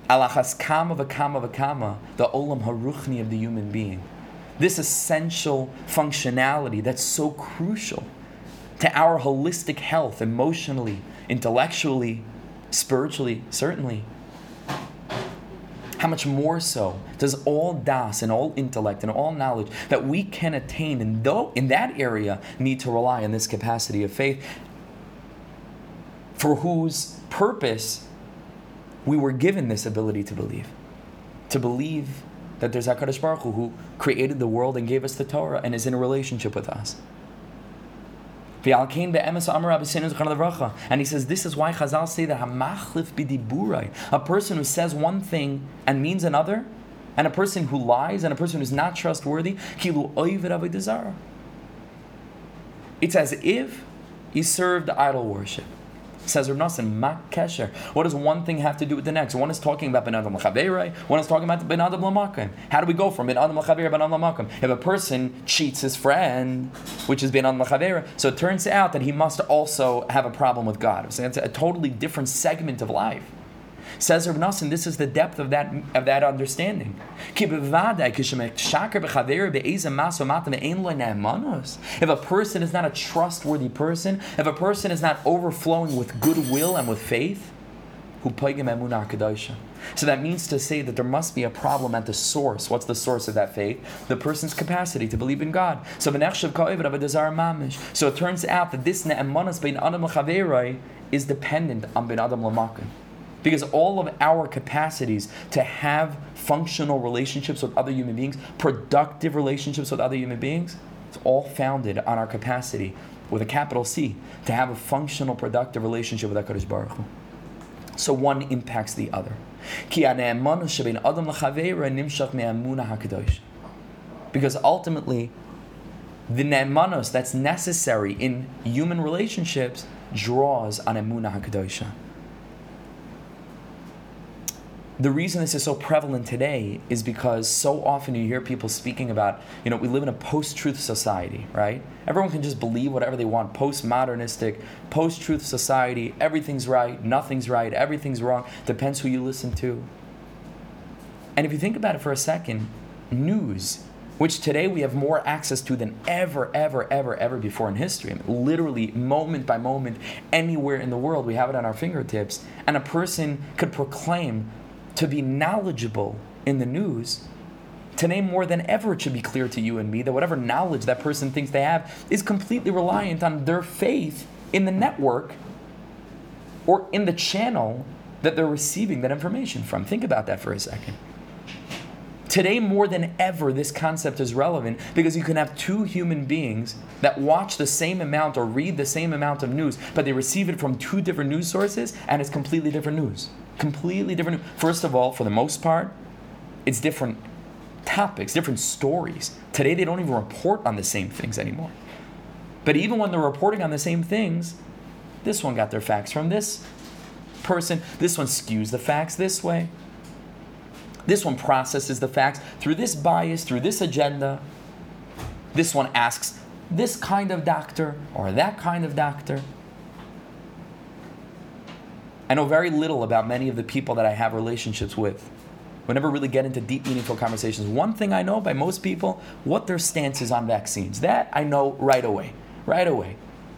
alachas kama v'kama v'kama, the olam haruchni of the human being. This essential functionality that's so crucial to our holistic health, emotionally, intellectually, spiritually, certainly, how much more so does all das and all intellect and all knowledge that we can attain in, though, in that area need to rely on this capacity of faith for whose purpose we were given this ability to believe. To believe that there's HaKadosh Baruch Hu who created the world and gave us the Torah and is in a relationship with us. And he says, This is why Chazal say that a person who says one thing and means another, and a person who lies and a person who's not trustworthy, it's as if he served idol worship. Says Rav Nosson, Mak Kesher. What does one thing have to do with the next? One is talking about Ben Adam L'Chaverai, one is talking about Ben Adam L'Makim. How do we go from Ben Adam L'Chaverai, Ben Adam L'Makim? If a person cheats his friend, which is Ben Adam L'Chaverai, so it turns out that he must also have a problem with God. So it's a totally different segment of life. Says Rav Nosson, this is the depth of that of that understanding. If a person is not a trustworthy person, if a person is not overflowing with goodwill and with faith, so that means to say that there must be a problem at the source. What's the source of that faith? The person's capacity to believe in God. So So it turns out that this ne'emanas adam is dependent on ben adam lamakan. Because all of our capacities to have functional relationships with other human beings, productive relationships with other human beings, it's all founded on our capacity, with a capital C, to have a functional, productive relationship with HaKadosh Baruch Hu. So one impacts the other. Because ultimately, the ne'emanos that's necessary in human relationships draws on emuna hakadosha the reason this is so prevalent today is because so often you hear people speaking about, you know, we live in a post truth society, right? Everyone can just believe whatever they want. Post-modernistic, post truth society, everything's right, nothing's right, everything's wrong, depends who you listen to. And if you think about it for a second, news, which today we have more access to than ever, ever, ever, ever before in history. I mean, literally, moment by moment, anywhere in the world, we have it on our fingertips. And a person could proclaim to be knowledgeable in the news, today more than ever it should be clear to you and me that whatever knowledge that person thinks they have is completely reliant on their faith in the network or in the channel that they're receiving that information from. Think about that for a second. Today, more than ever, this concept is relevant because you can have two human beings that watch the same amount or read the same amount of news, but they receive it from two different news sources and it's completely different news completely different. First of all, for the most part, it's different topics, different stories. Today, they don't even report on the same things anymore. But even when they're reporting on the same things, this one got their facts from this person, this one skews the facts this way. This one processes the facts through this bias, through this agenda. This one asks this kind of doctor or that kind of doctor. I know very little about many of the people that I have relationships with. We never really get into deep, meaningful conversations. One thing I know by most people, what their stance is on vaccines. That I know right away. Right away.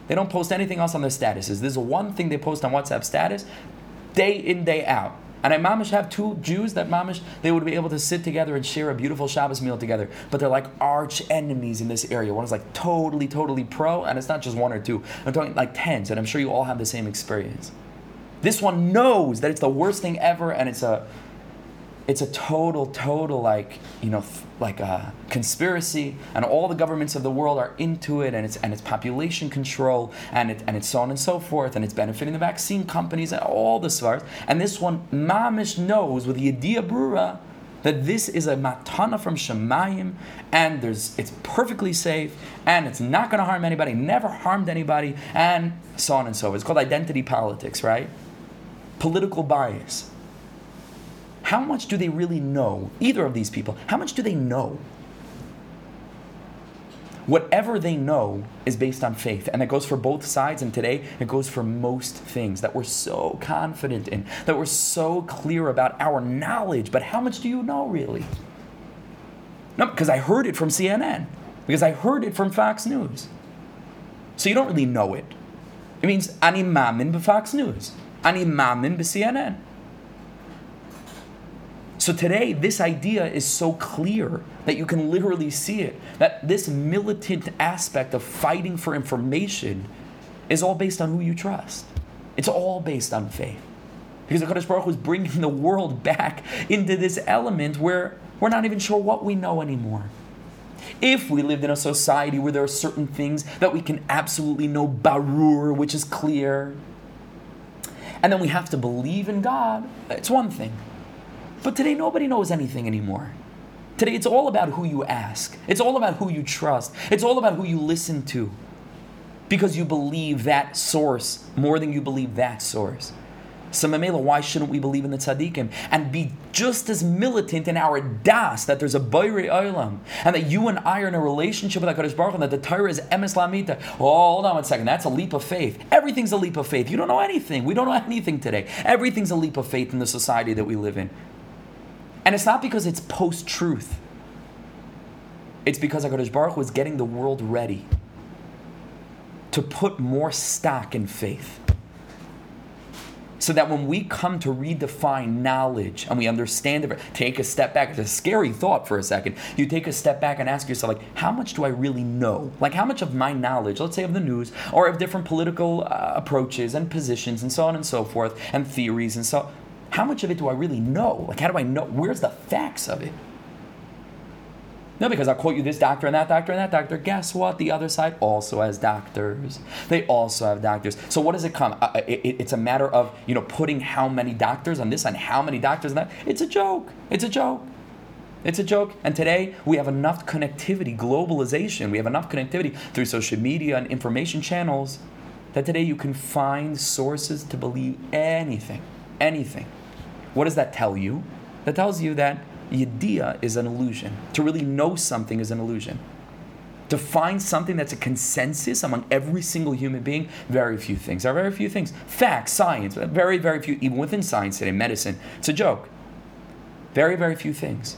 They don't post anything else on their statuses. There's one thing they post on WhatsApp status, day in, day out. And I mamish have two Jews that mamish they would be able to sit together and share a beautiful Shabbos meal together. But they're like arch enemies in this area. One is like totally, totally pro, and it's not just one or two. I'm talking like tens, and I'm sure you all have the same experience. This one knows that it's the worst thing ever, and it's a it's a total, total like you know, like a conspiracy, and all the governments of the world are into it, and it's and it's population control, and it and it's so on and so forth, and it's benefiting the vaccine companies and all the svars. And this one, mamish knows with the idea brura that this is a matana from Shemayim, and there's it's perfectly safe, and it's not going to harm anybody, never harmed anybody, and so on and so forth. It's called identity politics, right? Political bias. How much do they really know? Either of these people, how much do they know? Whatever they know is based on faith. And that goes for both sides. And today, it goes for most things that we're so confident in, that we're so clear about our knowledge. But how much do you know, really? No, because I heard it from CNN, because I heard it from Fox News. So you don't really know it. It means ani mamin Fox News. Ani mamin b'CNN. So today, this idea is so clear that you can literally see it. That this militant aspect of fighting for information is all based on who you trust. It's all based on faith. Because the Kadosh Baruch Hu is bringing the world back into this element where we're not even sure what we know anymore. If we lived in a society where there are certain things that we can absolutely know barur, which is clear, and then we have to believe in God, it's one thing. But today, nobody knows anything anymore. Today, it's all about who you ask, it's all about who you trust, it's all about who you listen to because you believe that source more than you believe that source. So Mamela, why shouldn't we believe in the tzaddikim and be just as militant in our das that there's a boire olam and that you and I are in a relationship with HaKadosh Baruch Hu, and that the Torah is emes lamita. Oh, hold on one second. That's a leap of faith. Everything's a leap of faith. You don't know anything. We don't know anything today. Everything's a leap of faith in the society that we live in. And it's not because it's post-truth. It's because HaKadosh Baruch Hu is getting the world ready to put more stock in faith so that when we come to redefine knowledge and we understand it, take a step back. It's a scary thought for a second. You take a step back and ask yourself, like, how much do I really know? Like, how much of my knowledge, let's say of the news or of different political uh, approaches and positions and so on and so forth and theories and so, how much of it do I really know? Like, how do I know? Where's the facts of it? No, because I'll quote you this doctor and that doctor and that doctor. Guess what? The other side also has doctors. They also have doctors. So what does it come? Uh, it, it, it's a matter of you know putting how many doctors on this and how many doctors on that. It's a joke. It's a joke. It's a joke. And today we have enough connectivity, globalization. We have enough connectivity through social media and information channels that today you can find sources to believe anything, anything. What does that tell you? That tells you that Yediyah is an illusion. To really know something is an illusion. To find something that's a consensus among every single human being, very few things. There are very few things. Facts, science, very, very few, even within science today, medicine, it's a joke. Very, very few things.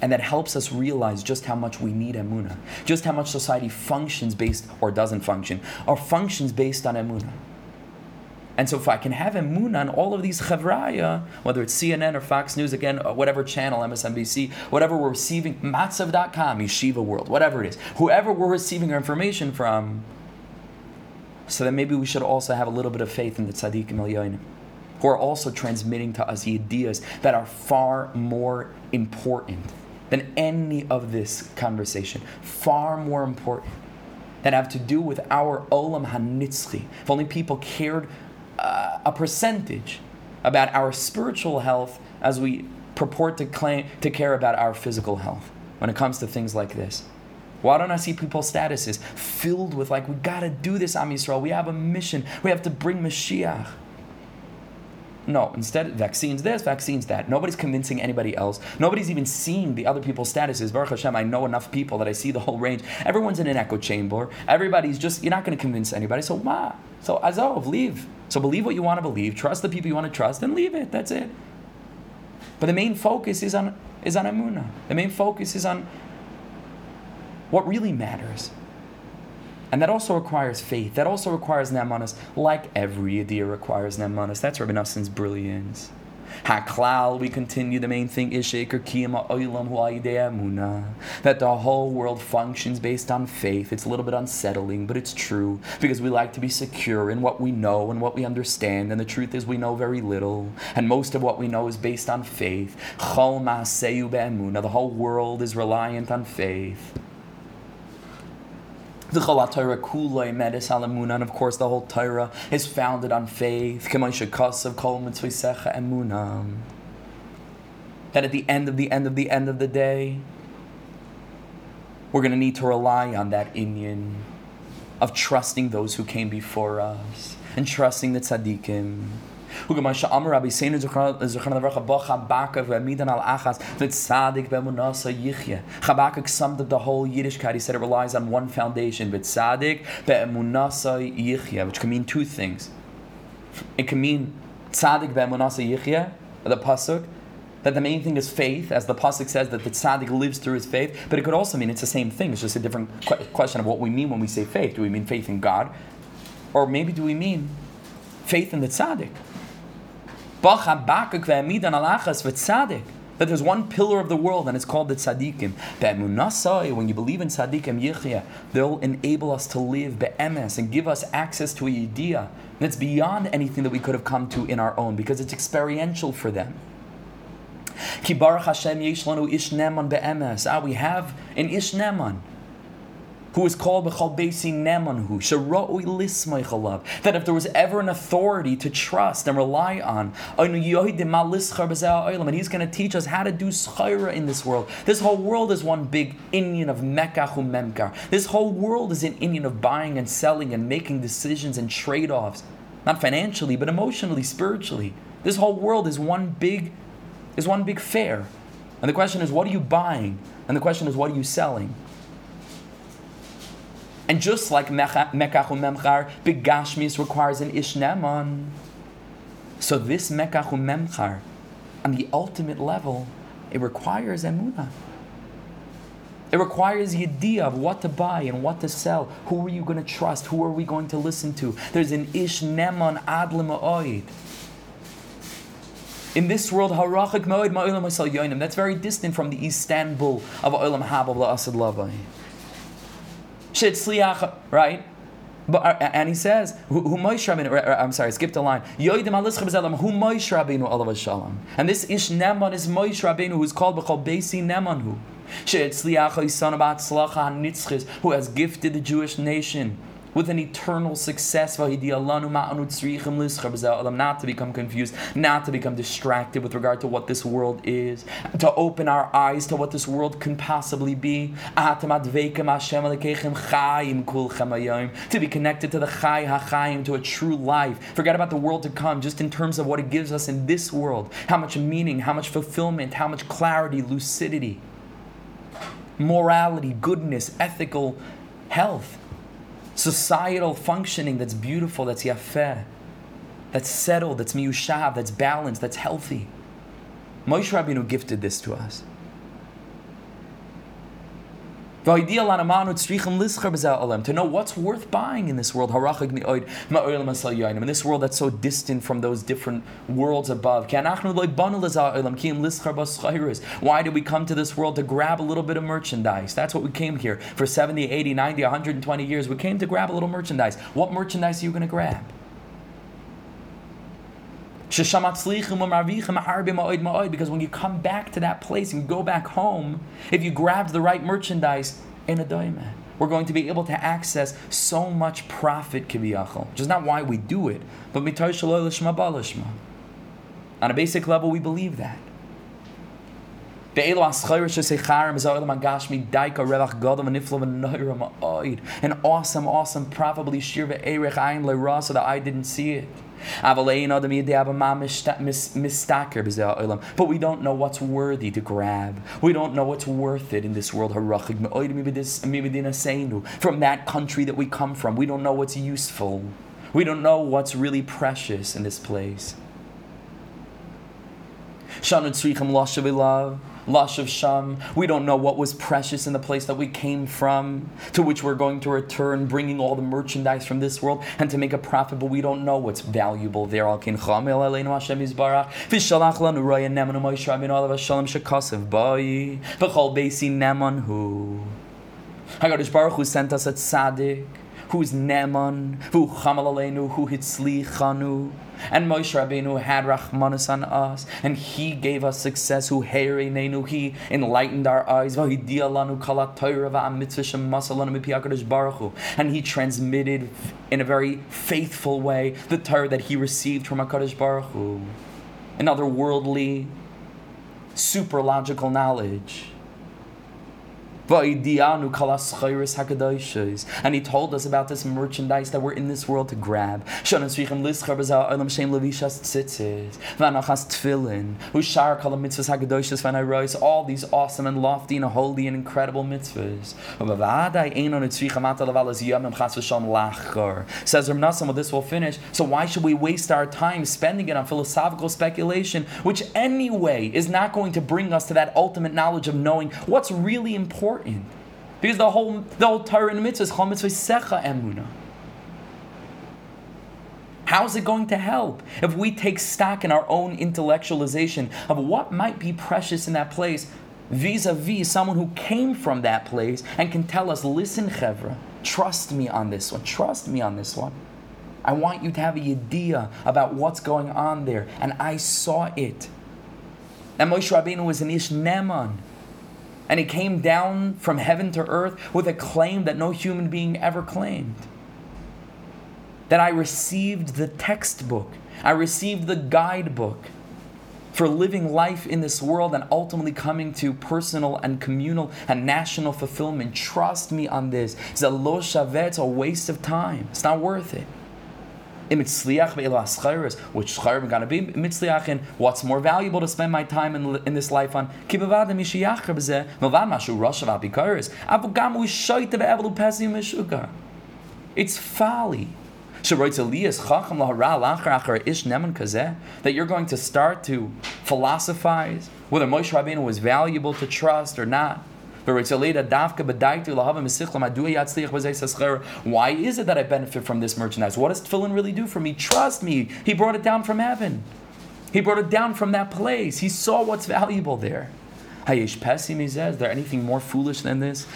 And that helps us realize just how much we need emuna, just how much society functions based, or doesn't function, or functions based on emuna. And so if I can have emunah on all of these chavraya, whether it's CNN or Fox News, again, or whatever channel, MSNBC, whatever we're receiving, matzav.com, Yeshiva World, whatever it is, whoever we're receiving our information from, so then maybe we should also have a little bit of faith in the tzaddikim elyonim, who are also transmitting to us ideas that are far more important than any of this conversation, far more important that have to do with our olam hanitzchi. If only people cared uh, a percentage about our spiritual health as we purport to claim to care about our physical health when it comes to things like this. Why don't I see people's statuses filled with like we gotta do this, Am Yisrael. We have a mission. We have to bring Mashiach. No, instead, vaccines this, vaccines that. Nobody's convincing anybody else. Nobody's even seeing the other people's statuses. Baruch Hashem, I know enough people that I see the whole range. Everyone's in an echo chamber. Everybody's just, you're not going to convince anybody. So, ma, so azov, leave. So believe what you want to believe, trust the people you want to trust, and leave it. That's it. But the main focus is on is on Amuna. The main focus is on what really matters. And that also requires faith. That also requires nemanis, like every idea requires nemanis. That's Rabbi Nosson's brilliance. Haklal, we continue, the main thing is. That the whole world functions based on faith. It's a little bit unsettling, but it's true because we like to be secure in what we know and what we understand. And the truth is, we know very little. And most of what we know is based on faith. The whole world is reliant on faith. The Chalat Torah Kulay Medis and of course the whole Torah is founded on faith. That at the end of the end of the end of the day, we're going to need to rely on that inyan of trusting those who came before us and trusting the tzaddikim Chabakuk summed up the whole Yiddishkeit. He said it relies on one foundation, which can mean two things. It can mean Tzadik B'emunasa Yichya, the pasuk, that the main thing is faith, as the pasuk says that the tzaddik lives through his faith. But it could also mean it's the same thing. It's just a different question of what we mean when we say faith. Do we mean faith in God, or maybe do we mean faith in the tzaddik? That there's one pillar of the world and it's called the tzaddikim. When you believe in tzaddikim yichya, they'll enable us to live be'emes and give us access to a yidiyah that's beyond anything that we could have come to in our own because it's experiential for them. Ki baruch Hashem yesh lanu ish neman be'emes. Ah, we have an ish neman who is called B'chal Beisi Nemanhu, Sharoi Lismeichalav, that if there was ever an authority to trust and rely on, and he's going to teach us how to do schaira in this world. This whole world is one big inyan of mekachu memkar. This whole world is an inyan of buying and selling and making decisions and trade-offs. not financially, but emotionally, spiritually. This whole world is one big, is one big fair. And the question is, what are you buying? And the question is, what are you selling? And just like Mekach Memchar, Big Gashmis requires an Ishneman. So this Mekach Memchar, on the ultimate level, it requires Emunah. It requires idea of what to buy and what to sell. Who are you going to trust? Who are we going to listen to? There's an ish neman ad oid. In this world, harachik ma'ilam yoinim. That's very distant from the Istanbul of olam habab la'asad lavai. Shit sliach, right? But, uh, and he says, "Who Moshe Rabbeinu?" I'm sorry, I skipped a line. Who. And this ish neman is Moshe Rabbeinu, who is called b'chol beisi nemanhu who has gifted the Jewish nation with an eternal success. Not to become confused, not to become distracted with regard to what this world is, to open our eyes to what this world can possibly be. To be connected to the Chai HaChaim, to a true life. Forget about the world to come, just in terms of what it gives us in this world. How much meaning, how much fulfillment, how much clarity, lucidity morality, goodness, ethical health, societal functioning that's beautiful, that's yafeh, that's settled, that's miyushav, that's balanced, that's healthy. Moshe Rabbeinu gifted this to us. To know what's worth buying in this world. In this world that's so distant from those different worlds above. Why did we come to this world to grab a little bit of merchandise? That's what we came here for 70, 80, 90, 120 years. We came to grab a little merchandise. What merchandise are you going to grab? Because when you come back to that place and go back home, if you grabbed the right merchandise in a daimah, we're going to be able to access so much profit kibiyachal, which is not why we do it, but on a basic level, we believe that. An awesome, awesome, probably shir erech so that I didn't see it. But we don't know what's worthy to grab. We don't know what's worth it in this world. From that country that we come from, we don't know what's useful. We don't know what's really precious in this place. Lush of Sham. We don't know what was precious in the place that we came from, to which we're going to return, bringing all the merchandise from this world and to make a profit, but we don't know what's valuable there. Al kin chamel aleinu Hashem yizbarach. V'shalach lanu roya nemanu Moshe Rabbeinu alav shalom shekasev bai. B'chol beisi nemanhu. HaKadosh Baruch Hu sent us a tzaddik, who's Neman, who chamal aleinu, who hitzlichanu. And Moshe Rabbeinu had Rahmanas on us, and he gave us success. Who Nenu, he enlightened our eyes. And he transmitted in a very faithful way the Torah that he received from HaKadosh Baruch Hu. Another worldly, super logical knowledge. And he told us about this merchandise that we're in this world to grab. All these awesome and lofty and holy and incredible mitzvahs. Says Ramnasam, well, this will finish. So why should we waste our time spending it on philosophical speculation, which anyway is not going to bring us to that ultimate knowledge of knowing what's really important? Important because the whole the whole Torah and mitzvah is secha. How is it going to help if we take stock in our own intellectualization of what might be precious in that place, vis-a-vis someone who came from that place and can tell us, "Listen, chevra, trust me on this one. Trust me on this one. I want you to have an idea about what's going on there, and I saw it." And Moshe Rabbeinu was an Ish Neman. And he came down from heaven to earth with a claim that no human being ever claimed. That I received the textbook, I received the guidebook for living life in this world and ultimately coming to personal and communal and national fulfillment. Trust me on this. It's a lo shavet, it's a waste of time. It's not worth it. Which schar am gonna be mitzliach in? What's more valuable to spend my time in, in this life on? It's folly. That you're going to start to philosophize whether Moshe Rabbeinu was valuable to trust or not. Why is it that I benefit from this merchandise? What does tefillin really do for me? Trust me, he brought it down from heaven. He brought it down from that place. He saw what's valuable there. Hayesh Pesim, he says, is there anything more foolish than this?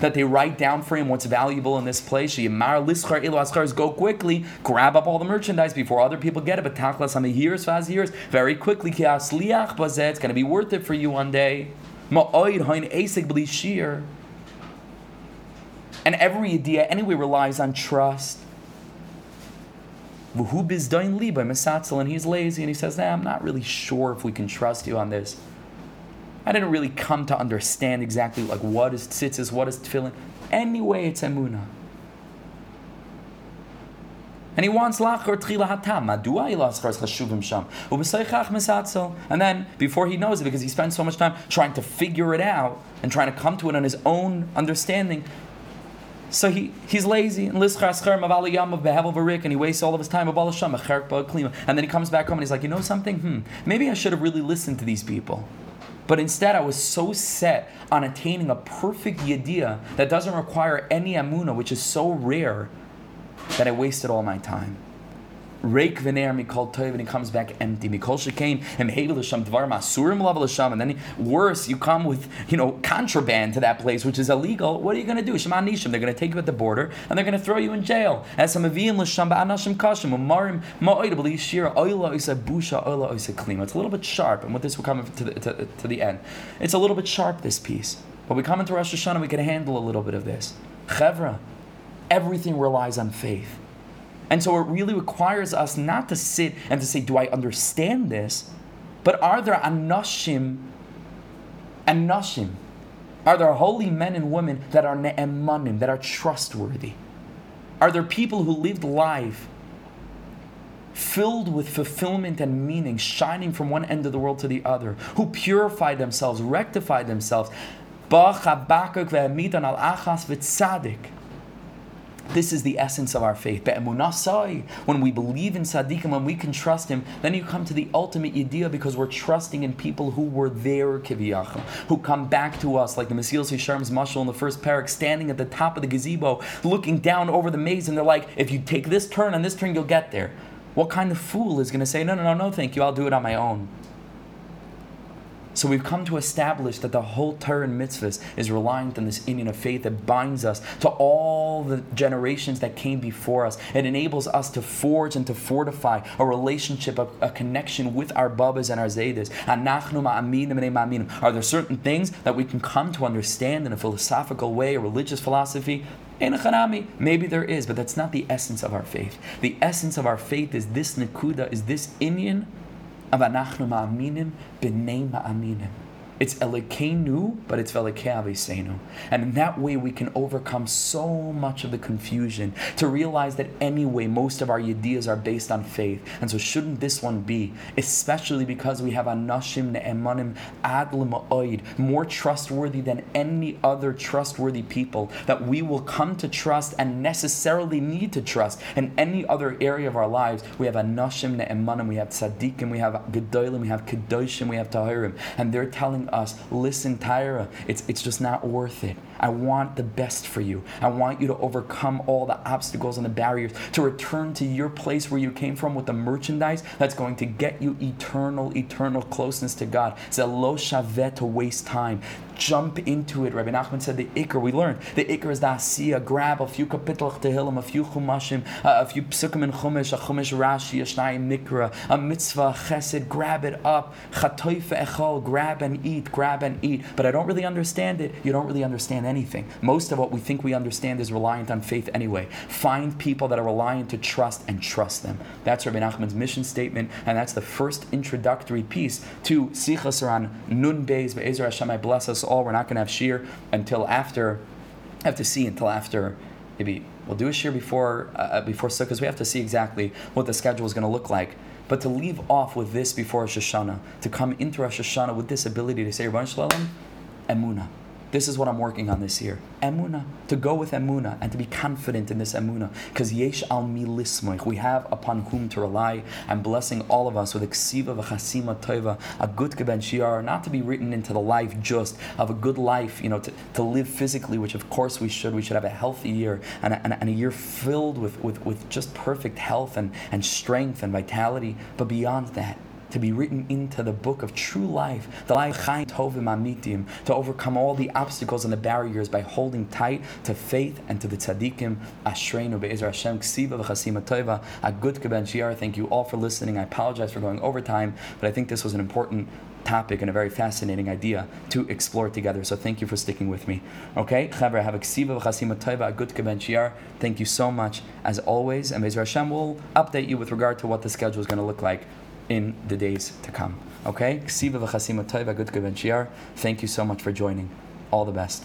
That they write down for him what's valuable in this place. Go quickly, grab up all the merchandise before other people get it. But Taklas fast years, very quickly. It's going to be worth it for you one day. And every idea anyway relies on trust. And he's lazy and he says, nah, I'm not really sure if we can trust you on this. I didn't really come to understand exactly like what is tzitzis, what is tefillin. Anyway, it's emuna. And he wants lachor tchila hatam. Madua ilaschar chashuvim sham. And then, before he knows it, because he spends so much time trying to figure it out and trying to come to it on his own understanding, so he, he's lazy and and he wastes all of his time and then he comes back home and he's like, you know something? Hmm, maybe I should have really listened to these people. But instead, I was so set on attaining a perfect idea that doesn't require any amuna, which is so rare, that I wasted all my time. Rake vener mikol toiv, and he comes back empty. Mikol shekain and hevel l'sham dvar masurim level l'sham, and then he, worse, you come with you know contraband to that place, which is illegal. What are you going to do? Shema nishim. They're going to take you at the border and they're going to throw you in jail. As some avim l'sham ba'anashim kashim umarim ma'oid b'lishir oila isa busha oila isa klima. It's a little bit sharp, and with this we're coming to the, to, to the end. It's a little bit sharp this piece, but we come into Rosh Hashanah, we can handle a little bit of this. Chevra, everything relies on faith. And so it really requires us not to sit and to say, Do I understand this? But are there anashim, anashim? Are there holy men and women that are ne'emanim, that are trustworthy? Are there people who lived life filled with fulfillment and meaning, shining from one end of the world to the other, who purified themselves, rectified themselves? This is the essence of our faith. When we believe in Tzaddik and when we can trust him, then you come to the ultimate idea because we're trusting in people who were there, kiviyachim, who come back to us, like the Mesilas Yesharim's mashal in the first parak, standing at the top of the gazebo, looking down over the maze, and they're like, if you take this turn and this turn, you'll get there. What kind of fool is going to say, no, no, no, no, thank you, I'll do it on my own? So we've come to establish that the whole Torah and mitzvahs is reliant on this inyan of faith that binds us to all the generations that came before us. It enables us to forge and to fortify a relationship, a, a connection with our Babas and our Zaydas. Are there certain things that we can come to understand in a philosophical way, a religious philosophy? Maybe there is, but that's not the essence of our faith. The essence of our faith is this nikuda, is this inyan אבל אנחנו מאמינים בני מאמינים. It's Elokeinu, but it's Velekei And in that way, we can overcome so much of the confusion to realize that anyway, most of our ideas are based on faith. And so, shouldn't this one be? Especially because we have Anashim Ne'emanim Ad Ma'oid, more trustworthy than any other trustworthy people that we will come to trust and necessarily need to trust in any other area of our lives. We have Anashim Ne'emanim, we have Tzaddikim, we have Gedolim, we have Kedoshim, we have Tahirim. And they're telling us, listen, Tyra, it's, it's just not worth it. I want the best for you. I want you to overcome all the obstacles and the barriers, to return to your place where you came from with the merchandise that's going to get you eternal, eternal closeness to God. It's a lo shavet to waste time jump into it. Rabbi Nachman said the ikr, we learned, the ikr is the asiya, grab a few kapitel tehillim, a few chumashim, uh, a few psukim and chumash, a chumash rashi, a shnayim mikra, a mitzvah, chesed, grab it up, chatoif echol, grab and eat, grab and eat. But I don't really understand it. You don't really understand anything. Most of what we think we understand is reliant on faith anyway. Find people that are reliant to trust and trust them. That's Rabbi Nachman's mission statement, and that's the first introductory piece to Sichas Haran Nun Beis Be'ezer Hashem. I bless us all. We're not going to have shiur until after, have to see until after maybe we'll do a shiur before uh, before Sukkot. Because we have to see exactly what the schedule is going to look like. But to leave off with this before Rosh Hashanah, to come into Rosh Hashanah with this ability to say, Rabban Shalom, Emunah. This is what I'm working on this year. Emuna. To go with emuna and to be confident in this emuna. Because yesh al mi lismoich. We have upon whom to rely. I'm blessing all of us with ksiva v'chasima toiva, a good keben shiar, not to be written into the life just of a good life, you know, to, to live physically, which of course we should. We should have a healthy year and a, and a, and a year filled with, with, with just perfect health and, and strength and vitality. But beyond that, to be written into the book of true life, the life amitim, to overcome all the obstacles and the barriers by holding tight to faith and to the tzaddikim. Ashreinu be'ezer Hashem ksiva v'chasima toiva. A good keben shiar. Thank you all for listening. I apologize for going over time, but I think this was an important topic and a very fascinating idea to explore together. So thank you for sticking with me. Okay, Chaver, have a ksiva v'chasima toiva, a good keben shiar. Thank you so much as always, and Be'ezer Hashem will update you with regard to what the schedule is going to look like in the days to come. Okay? Thank you so much for joining. All the best.